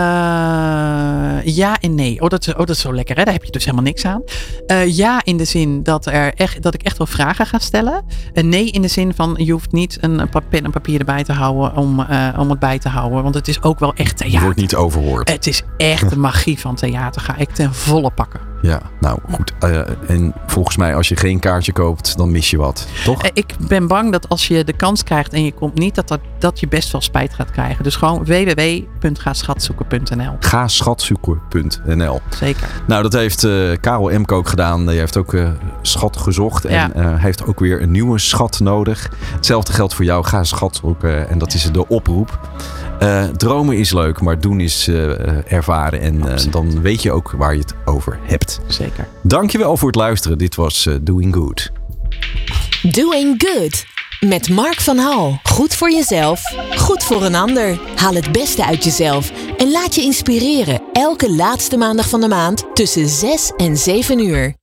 Speaker 5: ja en nee. Oh dat, is- oh, dat is zo lekker, hè? Daar heb je dus helemaal niks aan. Eh, ja, in de zin dat, er echt, dat ik echt wel vragen ga stellen. En nee, in de zin van je hoeft niet een, pen en papier erbij te houden om, eh, om het bij te houden. Want het is ook wel echt
Speaker 2: Je
Speaker 5: theater.
Speaker 2: wordt niet overhoord.
Speaker 5: Het is echt de magie van theater. Ga ik ten volle pakken.
Speaker 2: Ja, nou goed. Eh, en volgens mij, als je geen kaartje koopt, dan mis je wat. Toch?
Speaker 5: Eh, Ik ben bang dat als je de kans krijgt en je komt niet, dat, dat, dat je best wel spijt gaat krijgen. Dus gewoon www.gaschatzoeken.nl.
Speaker 2: Ga schatzoeken.nl.
Speaker 5: Zeker.
Speaker 2: Nou, dat heeft eh, Karel Emke ook gedaan. Hij heeft ook schat gezocht. En
Speaker 5: Ja.
Speaker 2: heeft ook weer een nieuwe schat nodig. Hetzelfde geldt voor jou. Ga schat zoeken. En dat is de oproep. Eh, dromen is leuk, maar doen is eh, ervaren. En eh, dan weet je ook waar je het over hebt.
Speaker 5: Zeker.
Speaker 2: Dankjewel voor het luisteren. Dit was eh, Doing Good.
Speaker 1: Doing Good. Met Mark van Hal. Goed voor jezelf, goed voor een ander. Haal het beste uit jezelf en laat je inspireren. Elke laatste maandag van de maand tussen 6 en 7 uur.